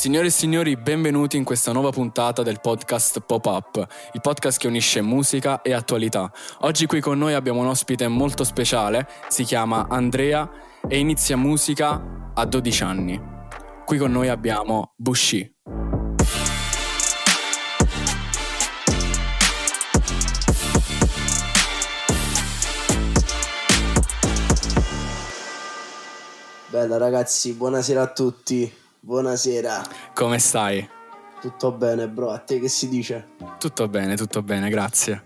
Signore e signori, benvenuti in questa nuova puntata del podcast Pop-Up, il podcast che unisce musica e attualità. Oggi qui con noi abbiamo un ospite molto speciale, si chiama Andrea e inizia musica a 12 anni. Qui con noi abbiamo Bushi. Bella ragazzi, buonasera a tutti. Buonasera. Come stai? Tutto bene, bro? A te che si dice? Tutto bene, tutto bene, grazie.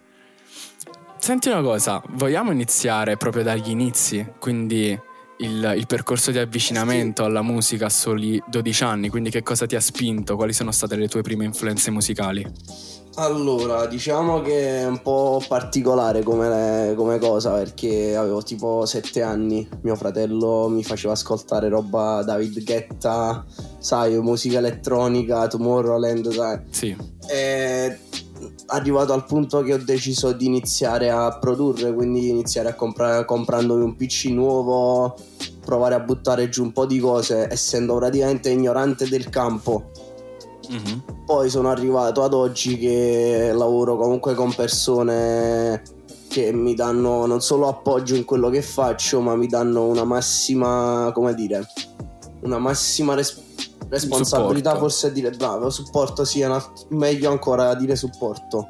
Senti una cosa, vogliamo iniziare proprio dagli inizi, quindi il, il percorso di avvicinamento alla musica a soli 12 anni, quindi che cosa ti ha spinto? Quali sono state le tue prime influenze musicali? Allora, diciamo che è un po' particolare come, come, cosa perché avevo tipo 7 anni, mio fratello mi faceva ascoltare roba David Guetta, sai, musica elettronica, Tomorrowland, sai. Sì. E arrivato al punto che ho deciso di iniziare a produrre, quindi iniziare a comprare comprandomi un PC nuovo, provare a buttare giù un po' di cose, essendo praticamente ignorante del campo Mm-hmm. Poi sono arrivato ad oggi che lavoro comunque con persone che mi danno non solo appoggio in quello che faccio, ma mi danno una massima, come dire, una massima res- responsabilità, supporto. forse a dire bravo, supporto sì, una, meglio ancora a dire supporto.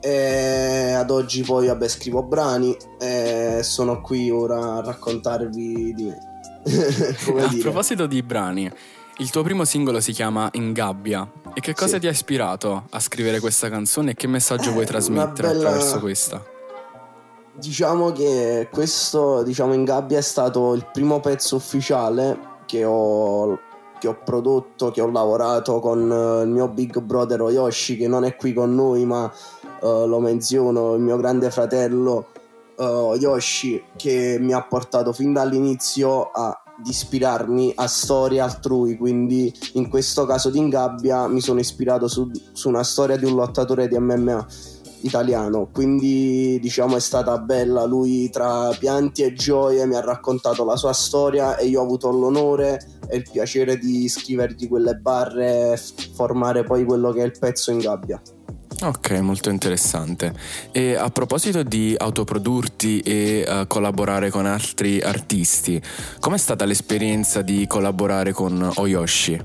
E ad oggi poi vabbè scrivo brani e sono qui ora a raccontarvi di me. a dire. proposito di brani, il tuo primo singolo si chiama Ingabbia. E che cosa sì. ti ha ispirato a scrivere questa canzone e che messaggio eh, vuoi trasmettere bella... attraverso questa? Diciamo che questo, diciamo, Ingabbia è stato il primo pezzo ufficiale che ho, che ho prodotto, che ho lavorato con uh, il mio big brother Oyoshi, che non è qui con noi, ma uh, lo menziono, il mio grande fratello uh, Yoshi, che mi ha portato fin dall'inizio a di ispirarmi a storie altrui, quindi in questo caso di Ingabbia mi sono ispirato su, su una storia di un lottatore di MMA italiano, quindi diciamo è stata bella, lui tra pianti e gioie mi ha raccontato la sua storia e io ho avuto l'onore e il piacere di scrivergli quelle barre e formare poi quello che è il pezzo in gabbia. Ok, molto interessante. E a proposito di autoprodurti e uh, collaborare con altri artisti, com'è stata l'esperienza di collaborare con Oyoshi?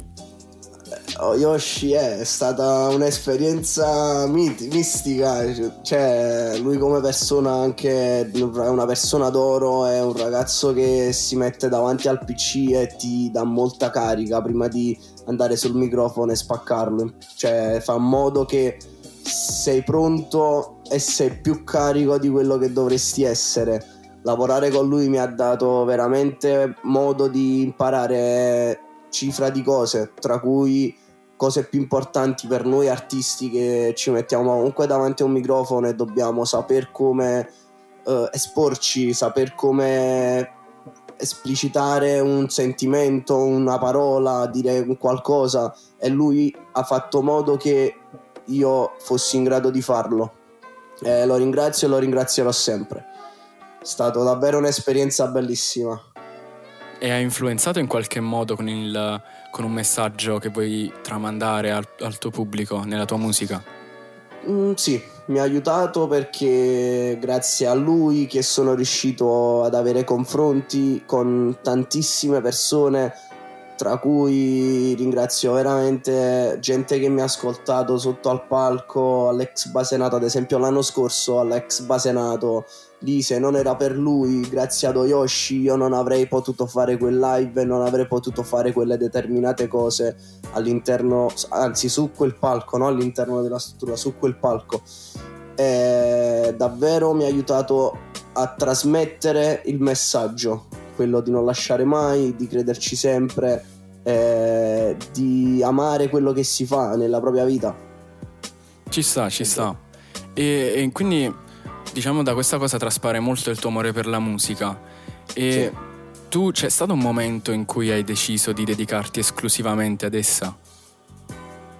Oyoshi è stata un'esperienza mit- mistica, cioè lui come persona anche è una persona d'oro, è un ragazzo che si mette davanti al PC e ti dà molta carica prima di andare sul microfono e spaccarlo, cioè fa modo che sei pronto e sei più carico di quello che dovresti essere. Lavorare con lui mi ha dato veramente modo di imparare cifra di cose, tra cui cose più importanti per noi artisti che ci mettiamo comunque davanti a un microfono e dobbiamo saper come uh, esporci, saper come esplicitare un sentimento, una parola, dire qualcosa e lui ha fatto modo che io fossi in grado di farlo. Eh, lo ringrazio e lo ringrazierò sempre. È stata davvero un'esperienza bellissima. E ha influenzato in qualche modo con, il, con un messaggio che vuoi tramandare al, al tuo pubblico nella tua musica? Mm, sì, mi ha aiutato perché grazie a lui che sono riuscito ad avere confronti con tantissime persone tra cui ringrazio veramente gente che mi ha ascoltato sotto al palco all'ex Basenato, ad esempio l'anno scorso all'ex Basenato lì se non era per lui, grazie ad Oyoshi, io non avrei potuto fare quel live non avrei potuto fare quelle determinate cose all'interno, anzi su quel palco, no all'interno della struttura, su quel palco. E davvero mi ha aiutato a trasmettere il messaggio quello di non lasciare mai, di crederci sempre, eh, di amare quello che si fa nella propria vita. Ci sta, ci sta. E, e quindi diciamo da questa cosa traspare molto il tuo amore per la musica. E sì. tu c'è stato un momento in cui hai deciso di dedicarti esclusivamente ad essa?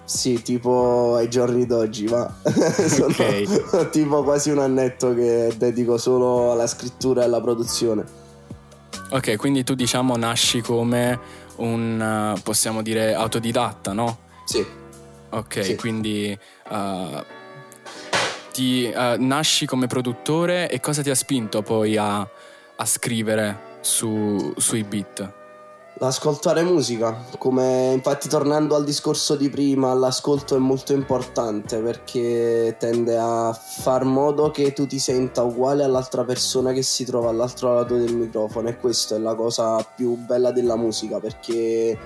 Sì, tipo ai giorni d'oggi, ma sono okay. tipo quasi un annetto che dedico solo alla scrittura e alla produzione. Ok, quindi tu diciamo nasci come un, uh, possiamo dire, autodidatta, no? Sì. Ok, Sì. quindi uh, ti uh, nasci come produttore e cosa ti ha spinto poi a, a scrivere su- sui beat? L'ascoltare musica, come infatti tornando al discorso di prima, l'ascolto è molto importante perché tende a far modo che tu ti senta uguale all'altra persona che si trova all'altro lato del microfono e questa è la cosa più bella della musica perché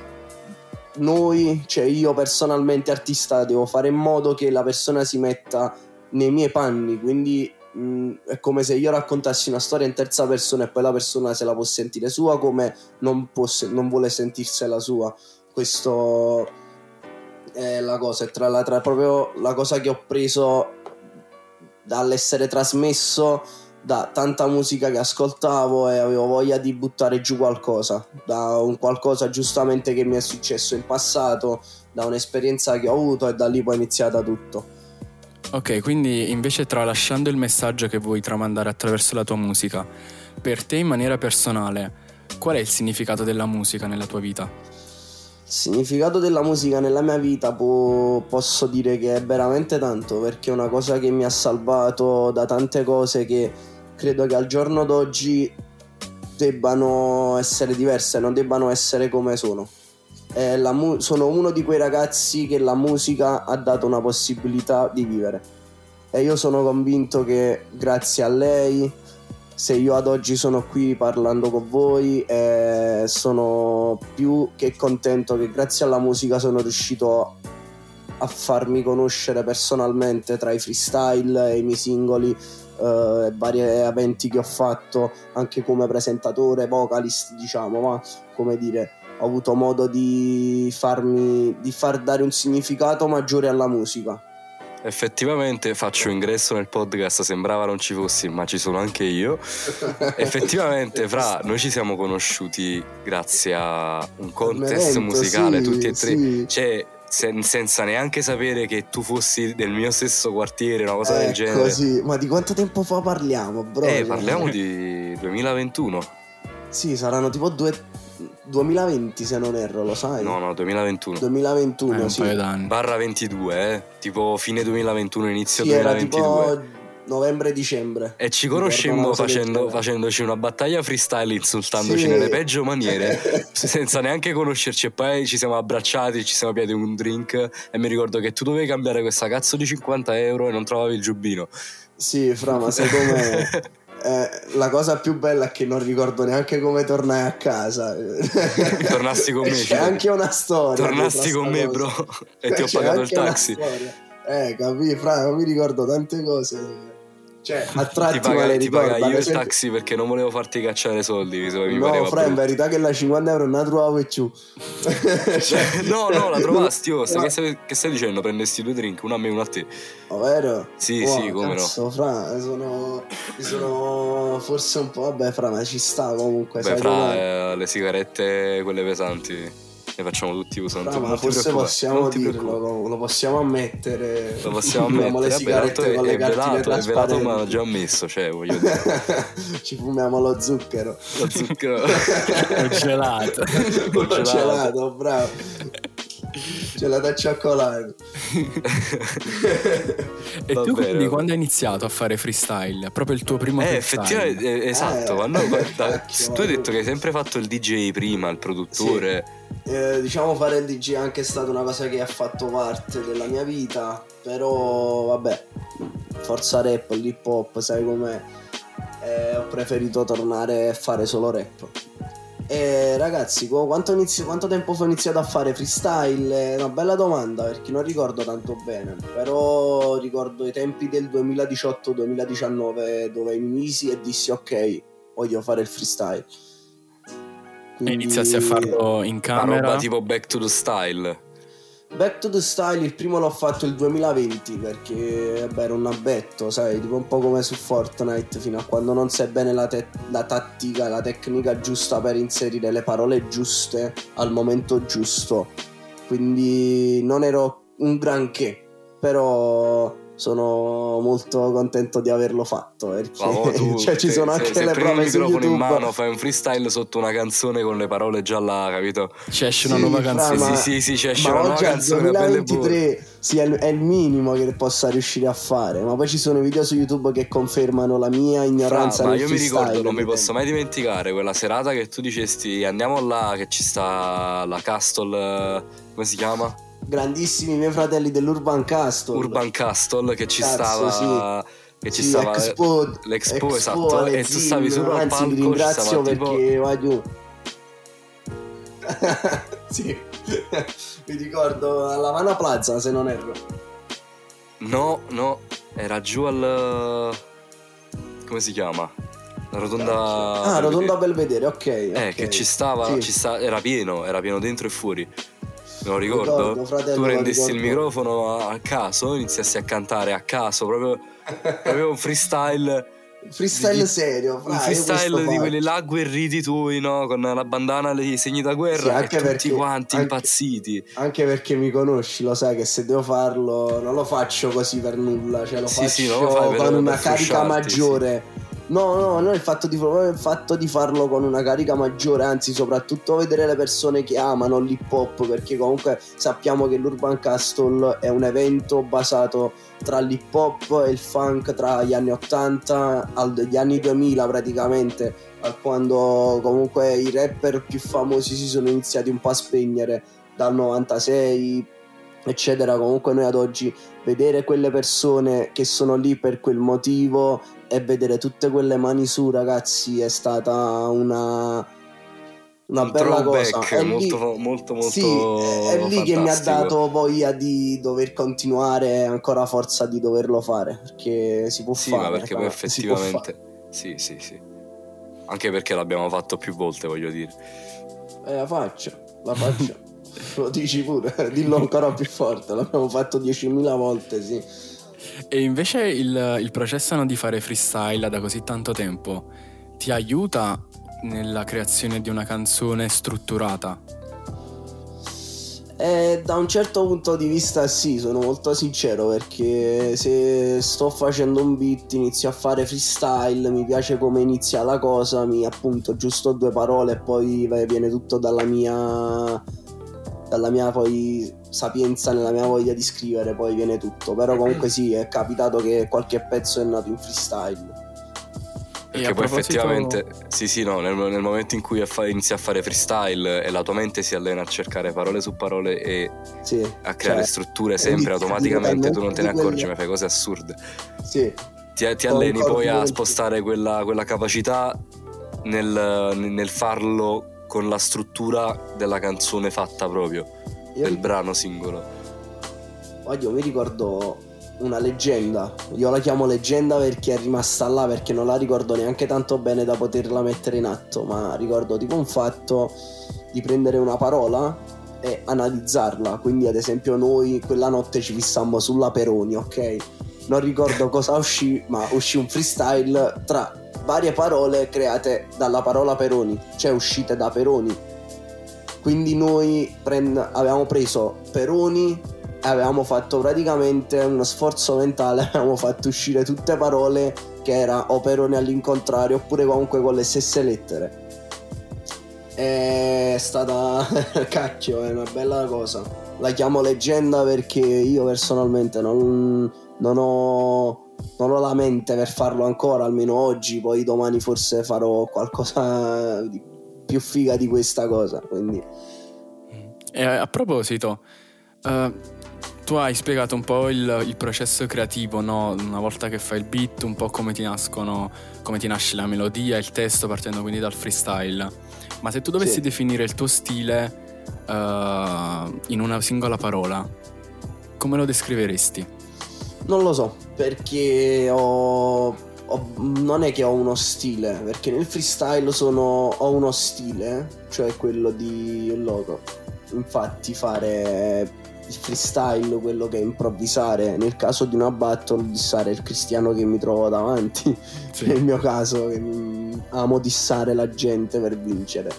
noi, cioè io personalmente artista, devo fare in modo che la persona si metta nei miei panni, quindi mh, è come se io raccontassi una storia in terza persona e poi la persona se la può sentire sua come non, può non vuole sentirsela sua. Questo è la cosa, è tra l'altro proprio la cosa che ho preso dall'essere trasmesso da tanta musica che ascoltavo e avevo voglia di buttare giù qualcosa, da un qualcosa giustamente che mi è successo in passato, da un'esperienza che ho avuto e da lì poi è iniziata tutto. Ok, quindi invece tralasciando il messaggio che vuoi tramandare attraverso la tua musica, per te in maniera personale, qual è il significato della musica nella tua vita? Il significato della musica nella mia vita po- posso dire che è veramente tanto perché è una cosa che mi ha salvato da tante cose che credo che al giorno d'oggi debbano essere diverse, non debbano essere come sono. Eh, mu- sono uno di quei ragazzi che la musica ha dato una possibilità di vivere. E io sono convinto che grazie a lei se io ad oggi sono qui parlando con voi eh, sono più che contento che grazie alla musica sono riuscito a farmi conoscere personalmente tra i freestyle e i miei singoli eh, e vari eventi che ho fatto anche come presentatore, vocalist diciamo, ma come dire ho avuto modo di farmi di far dare un significato maggiore alla musica Effettivamente faccio ingresso nel podcast, sembrava non ci fossi, ma ci sono anche io. Effettivamente, fra noi ci siamo conosciuti grazie a un contest musicale, sì, tutti e tre. sì. Cioè, sen- senza neanche sapere che tu fossi del mio stesso quartiere, una cosa del Ecco, genere. sì. ma di quanto tempo fa parliamo bro? Eh, parliamo di 2021. Sì, saranno tipo due... 2020 se non erro, lo sai? No, no, 2021. 2021, Eh, un sì. paio d'anni. Barra 22, eh. Tipo fine 2021, inizio Sì, era 2022. tipo novembre-dicembre. E ci conoscemmo facendo- facendoci una battaglia freestyle insultandoci Sì. nelle peggio maniere, senza neanche conoscerci. E poi ci siamo abbracciati, ci siamo piati un drink. E mi ricordo che tu dovevi cambiare questa cazzo di 50 euro e non trovavi il giubbino. Sì, fra, ma sai com'è? Eh, la cosa più bella è che non ricordo neanche come tornai a casa. Tornassi con me, C'è cioè. anche una storia. Tornasti con me, cosa. bro. E ti ho pagato il taxi. Eh, capì, fra, mi ricordo tante cose. Cioè, a Ti, tratti me paga- le ti ad io il taxi perché non volevo farti cacciare soldi. Mi, mi No, fra, in verità che la 50 euro non la trovavo e ciù. No, no, la trovasti. Oh, stai- che, stai, che stai dicendo? Prendesti due drink, uno a me e uno a te. Ovvero? Sì, Wow, sì, come no. cazzo, fra, sono, sono forse un po', vabbè, fra, ma ci sta comunque, Beh, sai fra eh, le sigarette, quelle pesanti, le facciamo tutti usando. Fra, ma forse possiamo dirlo, lo, lo possiamo ammettere. Lo possiamo Fumiamo ammettere. le sigarette tanto con le è, è cartine velato, è velato, ma trasparenti. già ammesso, cioè, voglio dire, Ci fumiamo lo zucchero. lo zucchero. Ho gelato. Lo gelato. gelato, bravo. Gelato al cioccolato. E Va tu bene, quindi quando hai iniziato a fare freestyle? Proprio il tuo primo Eh, freestyle? effettivamente, eh, esatto. Eh, quando- guarda, tu hai detto che hai sempre fatto il DJ prima, il produttore. Eh, diciamo fare il DJ è anche stata una cosa che ha fatto parte della mia vita, però vabbè, forza rap, l'hip hop, sai com'è, Eh, ho preferito tornare a fare solo rap. E ragazzi, qu- quanto, inizi- quanto tempo ho iniziato a fare freestyle? È una bella domanda perché non ricordo tanto bene, però ricordo i tempi del 2018-2019 dove mi misi e dissi ok, voglio fare il freestyle. E Quindi- iniziassi a farlo in Una camera? roba tipo back to the style. Back to the Style il primo l'ho fatto il 2020 perché vabbè, era un abbetto, sai, tipo un po' come su Fortnite fino a quando non sai bene la, te- la tattica, la tecnica giusta per inserire le parole giuste al momento giusto. Quindi non ero un granché, però sono molto contento di averlo fatto perché Ma tu, cioè, ci se- sono se- anche se le prendi prove il su microfono in YouTube. mano, fai un freestyle sotto una canzone con le parole già là, capito? Ci esce una Sì, nuova fra, canzone. ma- Sì, sì, sì, ci esce una nuova canzone, belle e buone. 2023 sì, è il- è il minimo che possa riuscire a fare ma poi ci sono video su YouTube che confermano la mia ignoranza Fra, ma nel io mi freestyle, ricordo, non mi posso mai dimenticare quella serata che tu dicesti andiamo là che ci sta la Castle, eh, come si chiama? Grandissimi miei fratelli dell'Urban Castle. Urban Castle che ci Cazzo, stava che ci Sì, stava Expo, l'Expo, Expo esatto. E tu stavi sul anzi palco vi ci ringrazio tipo perché va giù. Sì. Mi ricordo alla Vana Plaza se non erro. No no era giù al come si chiama? La rotonda ah Rotonda Belvedere ok eh ok. che ci stava Sì. ci sta, era pieno era pieno dentro e fuori lo ricordo, Ricordo, fratello, tu prendessi il ricordo. microfono a, a caso iniziassi a cantare a caso proprio proprio un freestyle freestyle di- serio fra, un freestyle di quelli là agguerriti tui no? Con la bandana dei segni da Sì, guerra anche e tutti perché- quanti anche- impazziti. anche perché mi conosci lo sai che se devo farlo non lo faccio così per nulla cioè lo Sì, faccio sì, non lo per- con per una carica frusciarti, maggiore no no non è il fatto di, il fatto di farlo con una carica maggiore anzi soprattutto vedere le persone che amano l'hip hop perché comunque sappiamo che l'Urban Castle è un evento basato tra l'hip hop e il funk tra gli anni 80 agli anni 2000 praticamente quando comunque i rapper più famosi si sono iniziati un po' a spegnere dal 96 eccetera. Comunque noi ad oggi vedere quelle persone che sono lì per quel motivo e vedere tutte quelle mani su ragazzi è stata una una un bella cosa È lì- molto molto molto sì, è è lì che mi ha dato voglia di dover continuare ancora forza di doverlo fare perché si può Sì, fare ma perché poi effettivamente. Sì, sì, sì. Anche perché l'abbiamo fatto più volte, voglio dire. Eh, la faccio, la faccio. Lo dici pure, dillo ancora più forte. L'abbiamo fatto 10.000 volte, sì. E invece il, il processo di fare freestyle da così tanto tempo ti aiuta nella creazione di una canzone strutturata? Eh, da un certo punto di vista sì, sono molto sincero perché se sto facendo un beat inizio a fare freestyle, mi piace come inizia la cosa, mi appunto giusto due parole e poi viene tutto dalla mia dalla mia poi sapienza nella mia voglia di scrivere, poi viene tutto. Però comunque sì, è capitato che qualche pezzo è nato in freestyle. Perché poi proposito- effettivamente, sì, sì, no, nel, nel momento in cui fa- inizi a fare freestyle e la tua mente si allena a cercare parole su parole e Sì, a creare cioè, strutture sempre automaticamente, tu non te ne accorgi, quelle- ma fai cose assurde. sì. Ti, ti alleni poi a spostare quella, quella capacità nel, nel farlo con la struttura della canzone fatta proprio, Io del brano singolo. Oddio, mi ricordo una leggenda. Io la chiamo leggenda perché è rimasta là, perché non la ricordo neanche tanto bene da poterla mettere in atto, ma ricordo tipo un fatto di prendere una parola e analizzarla. Quindi, ad esempio, noi quella notte ci fissammo sulla Peroni, ok? Non ricordo cosa uscì, ma uscì un freestyle tra varie parole create dalla parola Peroni, cioè uscite da Peroni. Quindi noi prend- avevamo preso Peroni e avevamo fatto praticamente uno sforzo mentale, avevamo fatto uscire tutte parole che era o Peroni all'incontrario oppure comunque con le stesse lettere. È stata cacchio, è una bella cosa. La chiamo leggenda perché io personalmente non, non ho, non ho la mente per farlo ancora, almeno oggi, poi domani forse farò qualcosa di più figa di questa cosa. Quindi E a proposito, eh, tu hai spiegato un po' il, il processo creativo, no? Una volta che fai il beat, un po' come ti nascono, come ti nasce la melodia, il testo, partendo quindi dal freestyle. Ma se tu dovessi Sì. definire il tuo stile eh, in una singola parola, come lo descriveresti? Non lo so, perché ho, ho- non è che ho uno stile, perché nel freestyle sono, ho uno stile, cioè quello di logo. Infatti fare il freestyle, quello che è improvvisare, nel caso di una battle, dissare il cristiano che mi trovo davanti, nel mio caso, amo dissare la gente per vincere.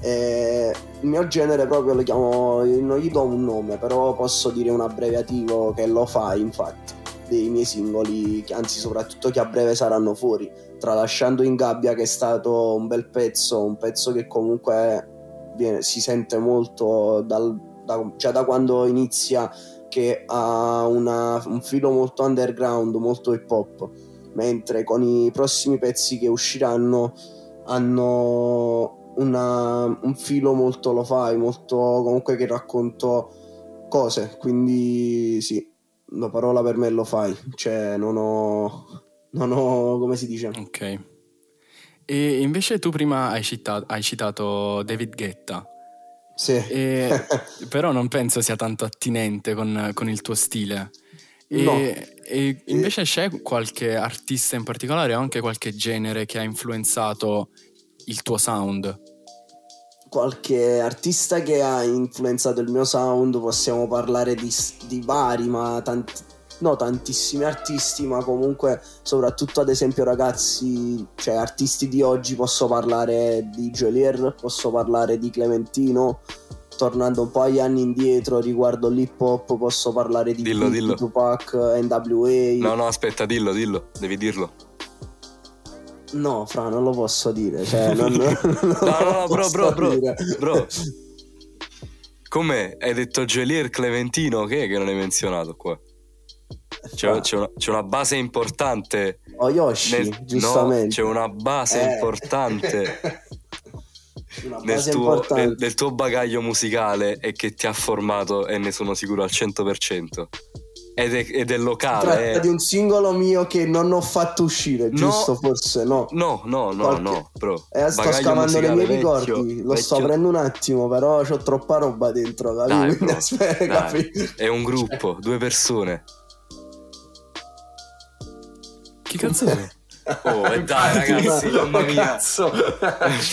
E il mio genere proprio lo chiamo, non gli do un nome, però posso dire un abbreviativo che lo fa, infatti. Dei miei singoli, anzi soprattutto che a breve saranno fuori, tralasciando in gabbia che è stato un bel pezzo, un pezzo che comunque viene, si sente molto dal, da, già da quando inizia che ha una, un filo molto underground, molto hip hop, mentre con i prossimi pezzi che usciranno hanno una, un filo molto lo fai, molto comunque che racconto cose, quindi sì, la parola per me lo fai, cioè non ho, non ho come si dice. Ok. E invece tu prima hai citato, hai citato David Guetta. Sì. E, però non penso sia tanto attinente con, con il tuo stile. E, No. e invece c'è qualche artista in particolare o anche qualche genere che ha influenzato il tuo sound? Qualche artista che ha influenzato il mio sound, possiamo parlare di, di vari, ma tanti, no, tantissimi artisti, ma comunque soprattutto ad esempio ragazzi, cioè artisti di oggi posso parlare di Jolier, posso parlare di Clementino. Tornando un po' agli anni indietro riguardo l'hip hop, posso parlare di Dillo, Biggie, dillo. Tupac, NWA. No, no, aspetta, dillo, dillo, devi dirlo. No, fra, non lo posso dire. Cioè, non, non No, no, no, bro, bro, bro, bro. Come hai detto Gelier Clementino? Che è che non hai menzionato qua? C'è, c'è una, c'è una base importante. Oh, Yoshi, nel- giustamente. No, c'è una base Eh. importante Una nel base tuo, importante. nel- del tuo bagaglio musicale e che ti ha formato e ne sono sicuro al 100%. Ed è, ed è Si locale. tratta eh. di un singolo mio che non ho fatto uscire, No. giusto? Forse no. No, no, no, Qualche- no, bro. Eh, sto scavando nei miei ricordi, vecchio, lo sto vecchio- aprendo un attimo, però c'ho troppa roba dentro? Dai, Quindi bro, aspetta, dai. capi? È un gruppo, due persone. Che cazzo sei? Oh, e dai, ragazzi, mamma mia. Cazzo.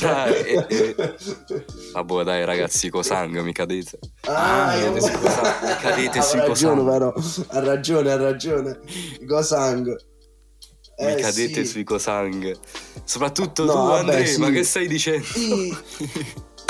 Dai, e- e- Vabbè, dai, ragazzi, cosang, mi cadete. Ah, Mi io- cadete sui cosang. Mi cadete ha sui ragione, cosang. però. Ha ragione, ha ragione. Gosang. Mi Eh, cadete sì. sui cosang. Soprattutto No, tu, vabbè, Andrea, sì. ma che stai dicendo? Sì.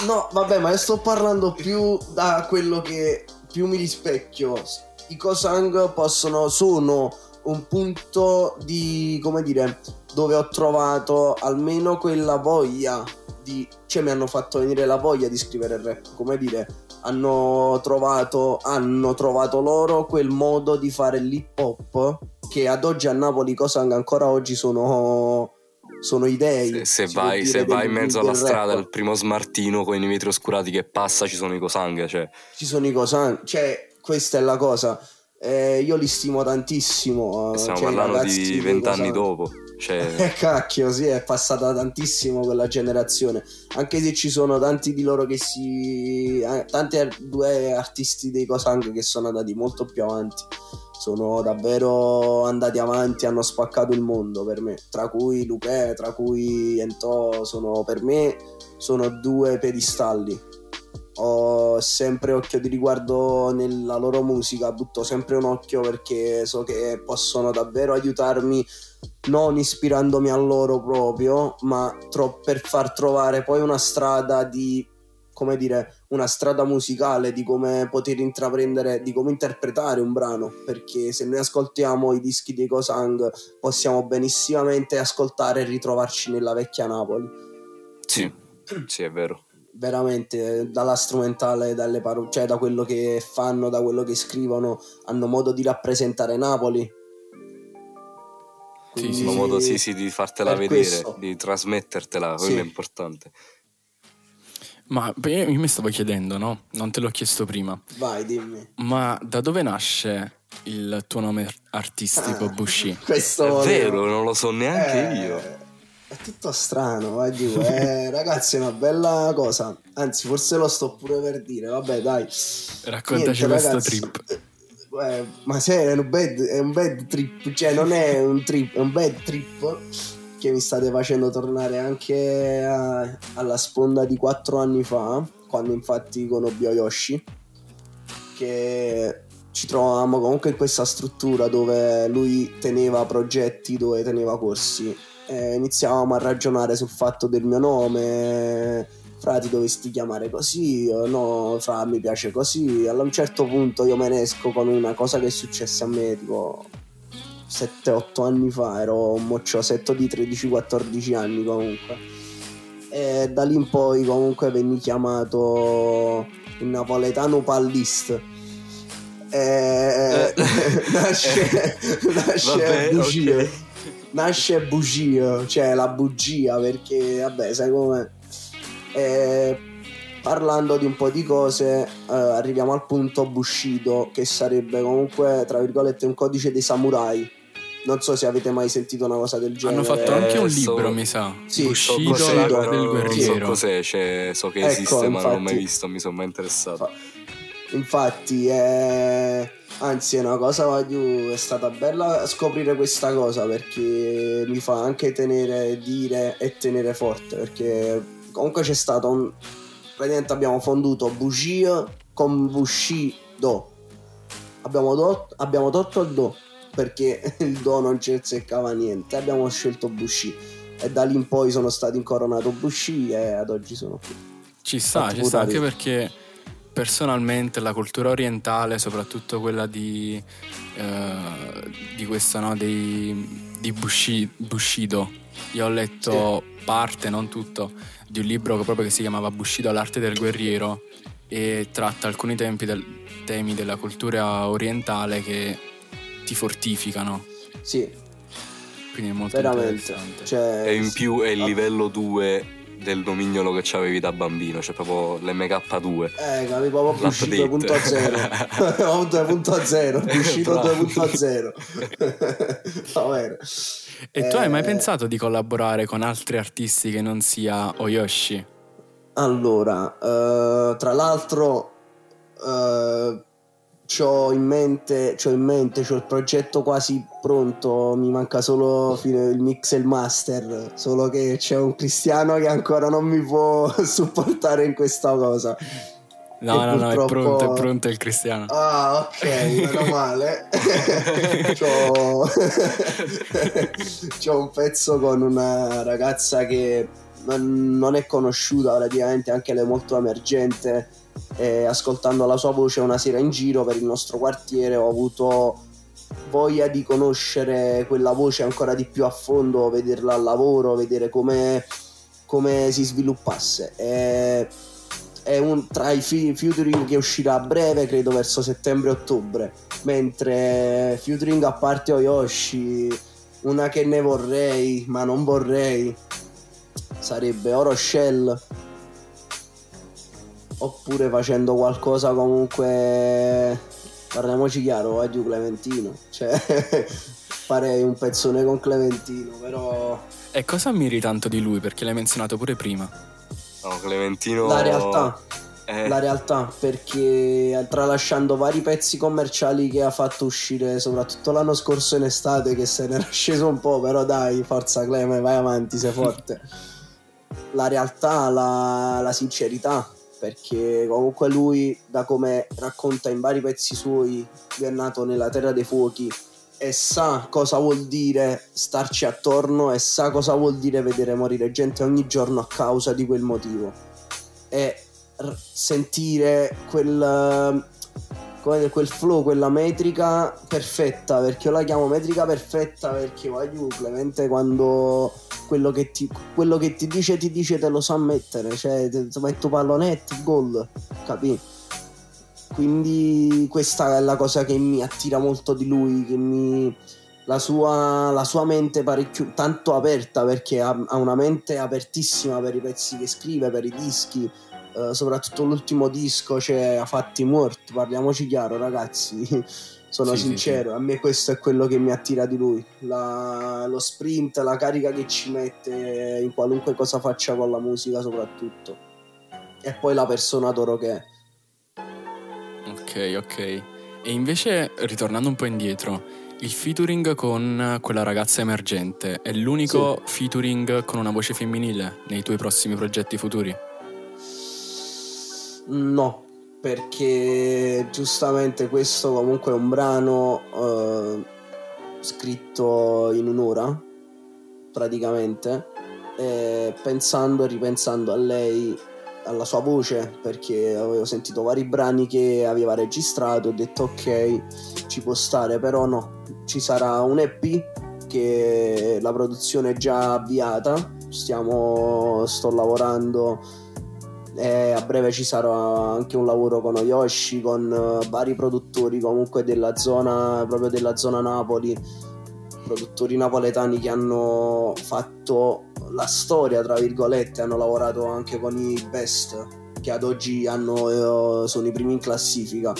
No, vabbè, ma io sto parlando più da quello che più mi rispecchio. I Kosang possono, sono un punto di, come dire, dove ho trovato almeno quella voglia di, cioè mi hanno fatto venire la voglia di scrivere il rap, come dire, hanno trovato, hanno trovato loro quel modo di fare l'hip hop che ad oggi a Napoli i Kosang ancora oggi sono sono i dei. Se, se vai, se vai in mezzo alla strada, il primo smartino con i vetri oscurati che passa, ci sono i cosang. Cioè, ci sono i Cosan, cioè questa è la cosa. Eh, io li stimo tantissimo. eh, stiamo cioè, parlando ragazzi di vent'anni Cosan. dopo. Cioè, Eh, cacchio, sì, è passata tantissimo quella generazione. Anche se ci sono tanti di loro che si. eh, tanti ar- due artisti dei Cosang che sono andati molto più avanti. Sono davvero andati avanti, hanno spaccato il mondo per me. Tra cui Luque, tra cui Ento, sono per me sono due pedistalli. Ho sempre occhio di riguardo nella loro musica, butto sempre un occhio perché so che possono davvero aiutarmi non ispirandomi a loro proprio, ma tro- per far trovare poi una strada di, come dire, una strada musicale di come poter intraprendere, di come interpretare un brano, perché se noi ascoltiamo i dischi dei Cosang possiamo benissimamente ascoltare e ritrovarci nella vecchia Napoli. sì, sì, è vero. Veramente dalla strumentale, dalle parole, cioè da quello che fanno, da quello che scrivono, hanno modo di rappresentare Napoli. Sì, sì, Hanno sì. modo sì, sì, di fartela per vedere, questo. di trasmettertela, quello Sì. è importante. Ma io mi stavo chiedendo, no? Non te l'ho chiesto prima. Vai, dimmi. Ma da dove nasce il tuo nome artistico Ah. Bushi? Questo È vero, non lo so neanche Eh, io. È tutto strano, vai giù. Eh, ragazzi, è una bella cosa. Anzi, forse lo sto pure per dire. Vabbè, dai. Raccontaci Niente, questo trip. Eh, ma se è un, bad, è un bad trip, cioè non è un trip, è un bad trip che mi state facendo tornare anche a- alla sponda di quattro anni fa, quando infatti conobbi Yoshi, che ci trovavamo comunque in questa struttura dove lui teneva progetti, dove teneva corsi. E iniziavamo a ragionare sul fatto del mio nome, fra ti dovresti chiamare così, no, fra mi piace così. Allora, a un certo punto io me ne esco con una cosa che è successa a me, tipo 7-8 anni fa, ero un mocciosetto di 13-14 anni comunque. E da lì in poi comunque venni chiamato il napoletano pallist. E Eh. nasce, nasce Vabbè, bugie. ok. Nasce bugia, cioè la bugia, perché vabbè, sai come parlando di un po' di cose, eh, arriviamo al punto Bushido, che sarebbe comunque, tra virgolette, un codice dei samurai. Non so se avete mai sentito una cosa del genere. Hanno fatto anche un Eh, so- libro, mi sa. Sì, So Bushido Bushido però del non so guerriero. cos'è, cioè, so che Ecco, esiste, ma non l'ho mai infatti. visto, mi sono mai interessato. Fa- Infatti, è... anzi, è una cosa voglio... è stata bella scoprire questa cosa perché mi fa anche tenere, dire e tenere forte. Perché comunque c'è stato un. Praticamente abbiamo fonduto Bugia con Bushido. Abbiamo, do- abbiamo tolto il Do perché il Do non ci azzeccava niente. Abbiamo scelto Bushi. E da lì in poi sono stato incoronato Bushi e ad oggi sono qui. Ci sta, ci sta anche perché personalmente la cultura orientale, soprattutto quella di, eh, di questa, no, dei, di Bushi- Bushido, io ho letto parte, non tutto, di un libro che proprio che si chiamava Bushido, l'arte del guerriero e tratta alcuni tempi del- temi della cultura orientale che ti fortificano, Sì, quindi è molto veramente. interessante. Cioè, E in più è il livello 2 del dominio che avevi da bambino, cioè proprio l'MK2. Eh, capi proprio L'update. 2.0 2.0 Bushido Bravo. 2.0 Va bene. E tu hai mai Eh, pensato di collaborare con altri artisti che non sia Oyoshi? Allora, eh, tra l'altro, eh, c'ho in mente, c'ho in mente, c'ho il progetto quasi pronto, mi manca solo il mix e il master, solo che c'è un cristiano che ancora non mi può supportare in questa cosa. No, E no, no, è purtroppo- pronto, è pronto il cristiano. Ah, ok, meno male. c'ho... c'ho un pezzo con una ragazza che non è conosciuta praticamente, anche lei molto emergente. E ascoltando la sua voce una sera in giro per il nostro quartiere ho avuto voglia di conoscere quella voce ancora di più a fondo, vederla al lavoro, vedere come, come si sviluppasse. E è un, tra i fi- featuring che uscirà a breve, credo verso settembre-ottobre, mentre featuring a parte Oyoshi, una che ne vorrei, ma non vorrei, sarebbe Oro Shell. Oppure facendo qualcosa comunque, parliamoci chiaro, voglio Clementino, cioè farei un pezzone con Clementino, però E cosa ammiri tanto di lui? Perché l'hai menzionato pure prima. No, Clementino... la realtà. Eh, la realtà perché tralasciando vari pezzi commerciali che ha fatto uscire soprattutto l'anno scorso in estate che se n'era sceso un po' però dai forza Cleme vai avanti sei forte la realtà la, la sincerità perché comunque lui da come racconta in vari pezzi suoi è nato nella terra dei fuochi e sa cosa vuol dire starci attorno e sa cosa vuol dire vedere morire gente ogni giorno a causa di quel motivo. E r- sentire quel, come dire, quel flow, quella metrica perfetta, perché io la chiamo metrica perfetta perché voglio Clemente quando quello che, ti, quello che ti dice ti dice te lo sa mettere, cioè metto pallonetto, gol, capì? Quindi questa è la cosa che mi attira molto di lui, che mi... La sua, la sua mente parecchio tanto aperta perché ha, ha una mente apertissima per i pezzi che scrive, per i dischi, eh, soprattutto l'ultimo disco, cioè a fatti morti, parliamoci chiaro ragazzi, sono Sì, sì, sincero, a me questo è quello che mi attira di lui, La- lo sprint, la carica che ci mette in qualunque cosa faccia con la musica soprattutto, e poi la persona d'oro che è. Ok, ok. E invece, ritornando un po' indietro, il featuring con quella ragazza emergente è l'unico featuring con una voce femminile nei tuoi prossimi progetti futuri? No, perché giustamente questo comunque è un brano eh, scritto in un'ora, praticamente, e pensando e ripensando a lei alla sua voce perché avevo sentito vari brani che aveva registrato ho detto ok ci può stare però no ci sarà un EP che la produzione è già avviata stiamo sto lavorando e a breve ci sarà anche un lavoro con Oyoshi con uh, vari produttori comunque della zona proprio della zona Napoli. Produttori napoletani che hanno fatto la storia, tra virgolette, hanno lavorato anche con i best che ad oggi hanno, eh, sono i primi in classifica.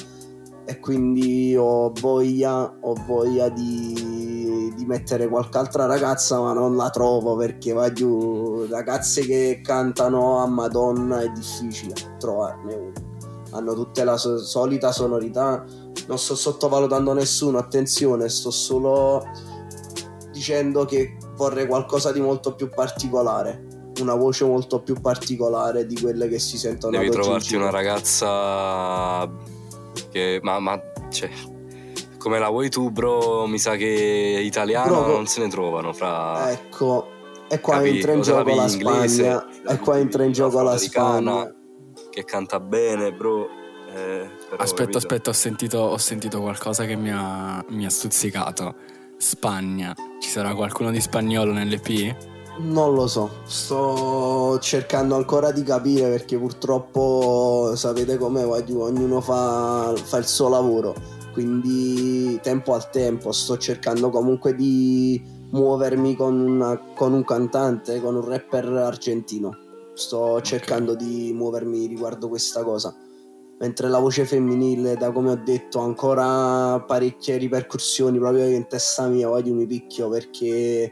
E quindi ho voglia, ho voglia di, di, mettere qualche altra ragazza ma non la trovo perché va giù. Ragazze che cantano a Madonna è difficile trovarne una. Hanno tutte la so- solita sonorità. Non sto sottovalutando nessuno attenzione sto solo dicendo che vorrei qualcosa di molto più particolare. Una voce molto più particolare di quelle che si sentono devi trovarti una ragazza che ma, ma cioè come la vuoi tu bro mi sa che italiano bro, non se ne trovano fra ecco e qua Capi, entra in gioco la Spagna e qua entra in gioco la Spagna. che canta bene bro eh, aspetta aspetta ho sentito, ho sentito qualcosa che mi ha, mi ha stuzzicato. Spagna. Ci sarà qualcuno di spagnolo nell'EP? Non lo so, sto cercando ancora di capire perché purtroppo sapete com'è, ognuno fa, fa il suo lavoro, quindi tempo al tempo sto cercando comunque di muovermi con, una, con un cantante, con un rapper argentino, sto cercando okay. di muovermi riguardo questa cosa mentre la voce femminile, da come ho detto, ha ancora parecchie ripercussioni proprio in testa mia, voglio mi picchio perché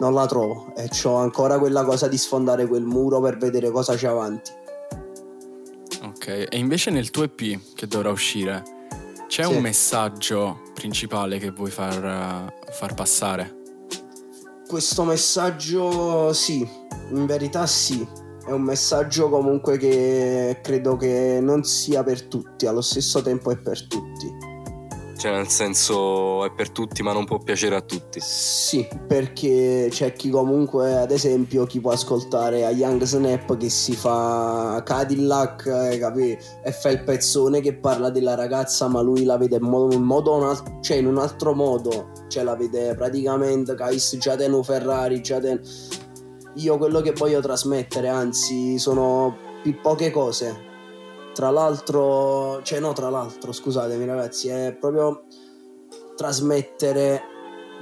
non la trovo e ho ancora quella cosa di sfondare quel muro per vedere cosa c'è avanti. Ok, e invece nel tuo EP che dovrà uscire, c'è sì. un messaggio principale che vuoi far, far passare? Questo messaggio sì, in verità sì, è un messaggio comunque che credo che non sia per tutti, allo stesso tempo è per tutti. Cioè nel senso è per tutti ma non può piacere a tutti. Sì, perché c'è chi comunque, ad esempio, chi può ascoltare a Young Snap che si fa Cadillac eh, e fa il pezzone che parla della ragazza ma lui la vede in modo, in modo un altro, cioè in un altro modo, cioè la vede praticamente Kais già ten Ferrari, già ten io quello che voglio trasmettere, anzi, sono più poche cose. Tra l'altro, cioè no, tra l'altro, scusatemi ragazzi, è proprio trasmettere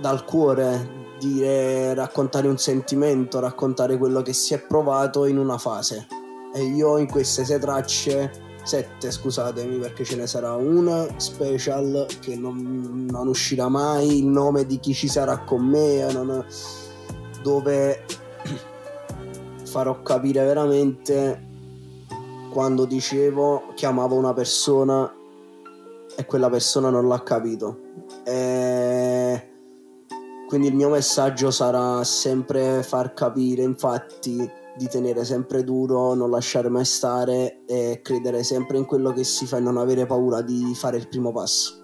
dal cuore, dire, raccontare un sentimento, raccontare quello che si è provato in una fase. E io in queste sei tracce, sette scusatemi perché ce ne sarà una special che non, non uscirà mai, il nome di chi ci sarà con me, non, dove farò capire veramente quando dicevo chiamavo una persona e quella persona non l'ha capito. E quindi il mio messaggio sarà sempre far capire, infatti, di tenere sempre duro, non lasciare mai stare e credere sempre in quello che si fa e non avere paura di fare il primo passo.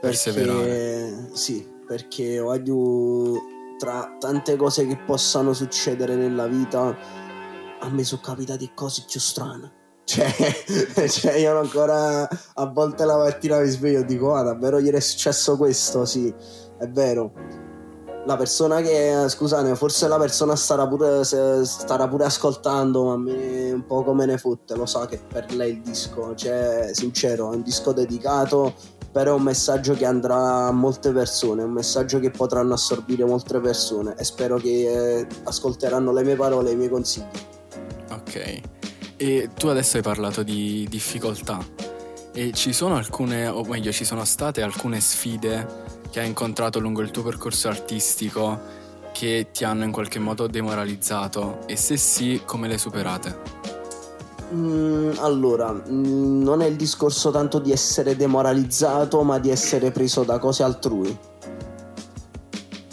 Perseverare. Sì, perché voglio tra tante cose che possano succedere nella vita, a me sono capitate cose più strane. Cioè, cioè, io ancora a volte la mattina mi sveglio e dico: Ah, davvero ieri è successo questo? Sì, è vero. La persona che, scusate, forse la persona starà pure, starà pure ascoltando, ma me un po' come ne fotte, lo sa che per lei il disco, cioè, sincero, è un disco dedicato però è un messaggio che andrà a molte persone, è un messaggio che potranno assorbire molte persone e spero che eh, ascolteranno le mie parole e i miei consigli. Ok, e tu adesso hai parlato di difficoltà e ci sono alcune, o meglio ci sono state alcune sfide che hai incontrato lungo il tuo percorso artistico che ti hanno in qualche modo demoralizzato e se sì come le superate? Mm, allora, mm, non è il discorso tanto di essere demoralizzato, ma di essere preso da cose altrui.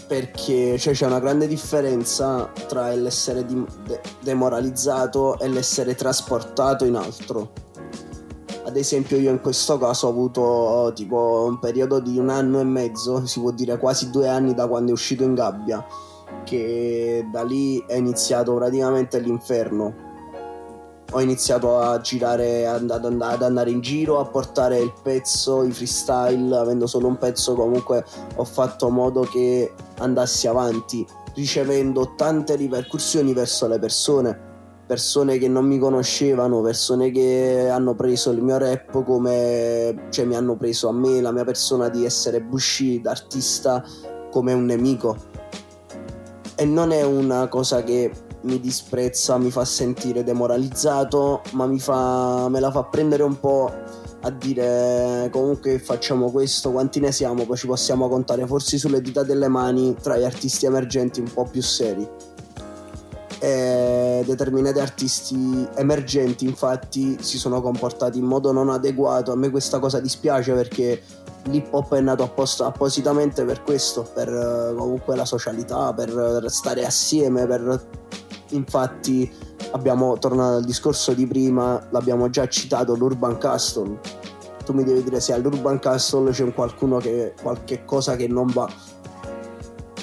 Perché cioè, c'è una grande differenza tra l'essere di- de- demoralizzato e l'essere trasportato in altro. Ad esempio, io in questo caso ho avuto tipo un periodo di un anno e mezzo, si può dire quasi due anni da quando è uscito in gabbia, che da lì è iniziato praticamente l'inferno ho iniziato a girare, ad, ad, andare in giro, a portare il pezzo, i freestyle, avendo solo un pezzo comunque ho fatto modo che andassi avanti, ricevendo tante ripercussioni verso le persone persone che non mi conoscevano, persone che hanno preso il mio rap come, cioè mi hanno preso a me, la mia persona di essere Bushi, d'artista, come un nemico. E non è una cosa che mi disprezza, mi fa sentire demoralizzato, ma mi fa, me la fa prendere un po' a dire comunque facciamo questo, quanti ne siamo, poi ci possiamo contare forse sulle dita delle mani tra gli artisti emergenti un po' più seri. E determinati artisti emergenti infatti si sono comportati in modo non adeguato. A me questa cosa dispiace perché l'hip hop è nato apposta, appositamente per questo per uh, comunque la socialità per stare assieme per infatti abbiamo tornato al discorso di prima l'abbiamo già citato l'urban castle tu mi devi dire se all'urban castle c'è qualcuno che qualche cosa che non va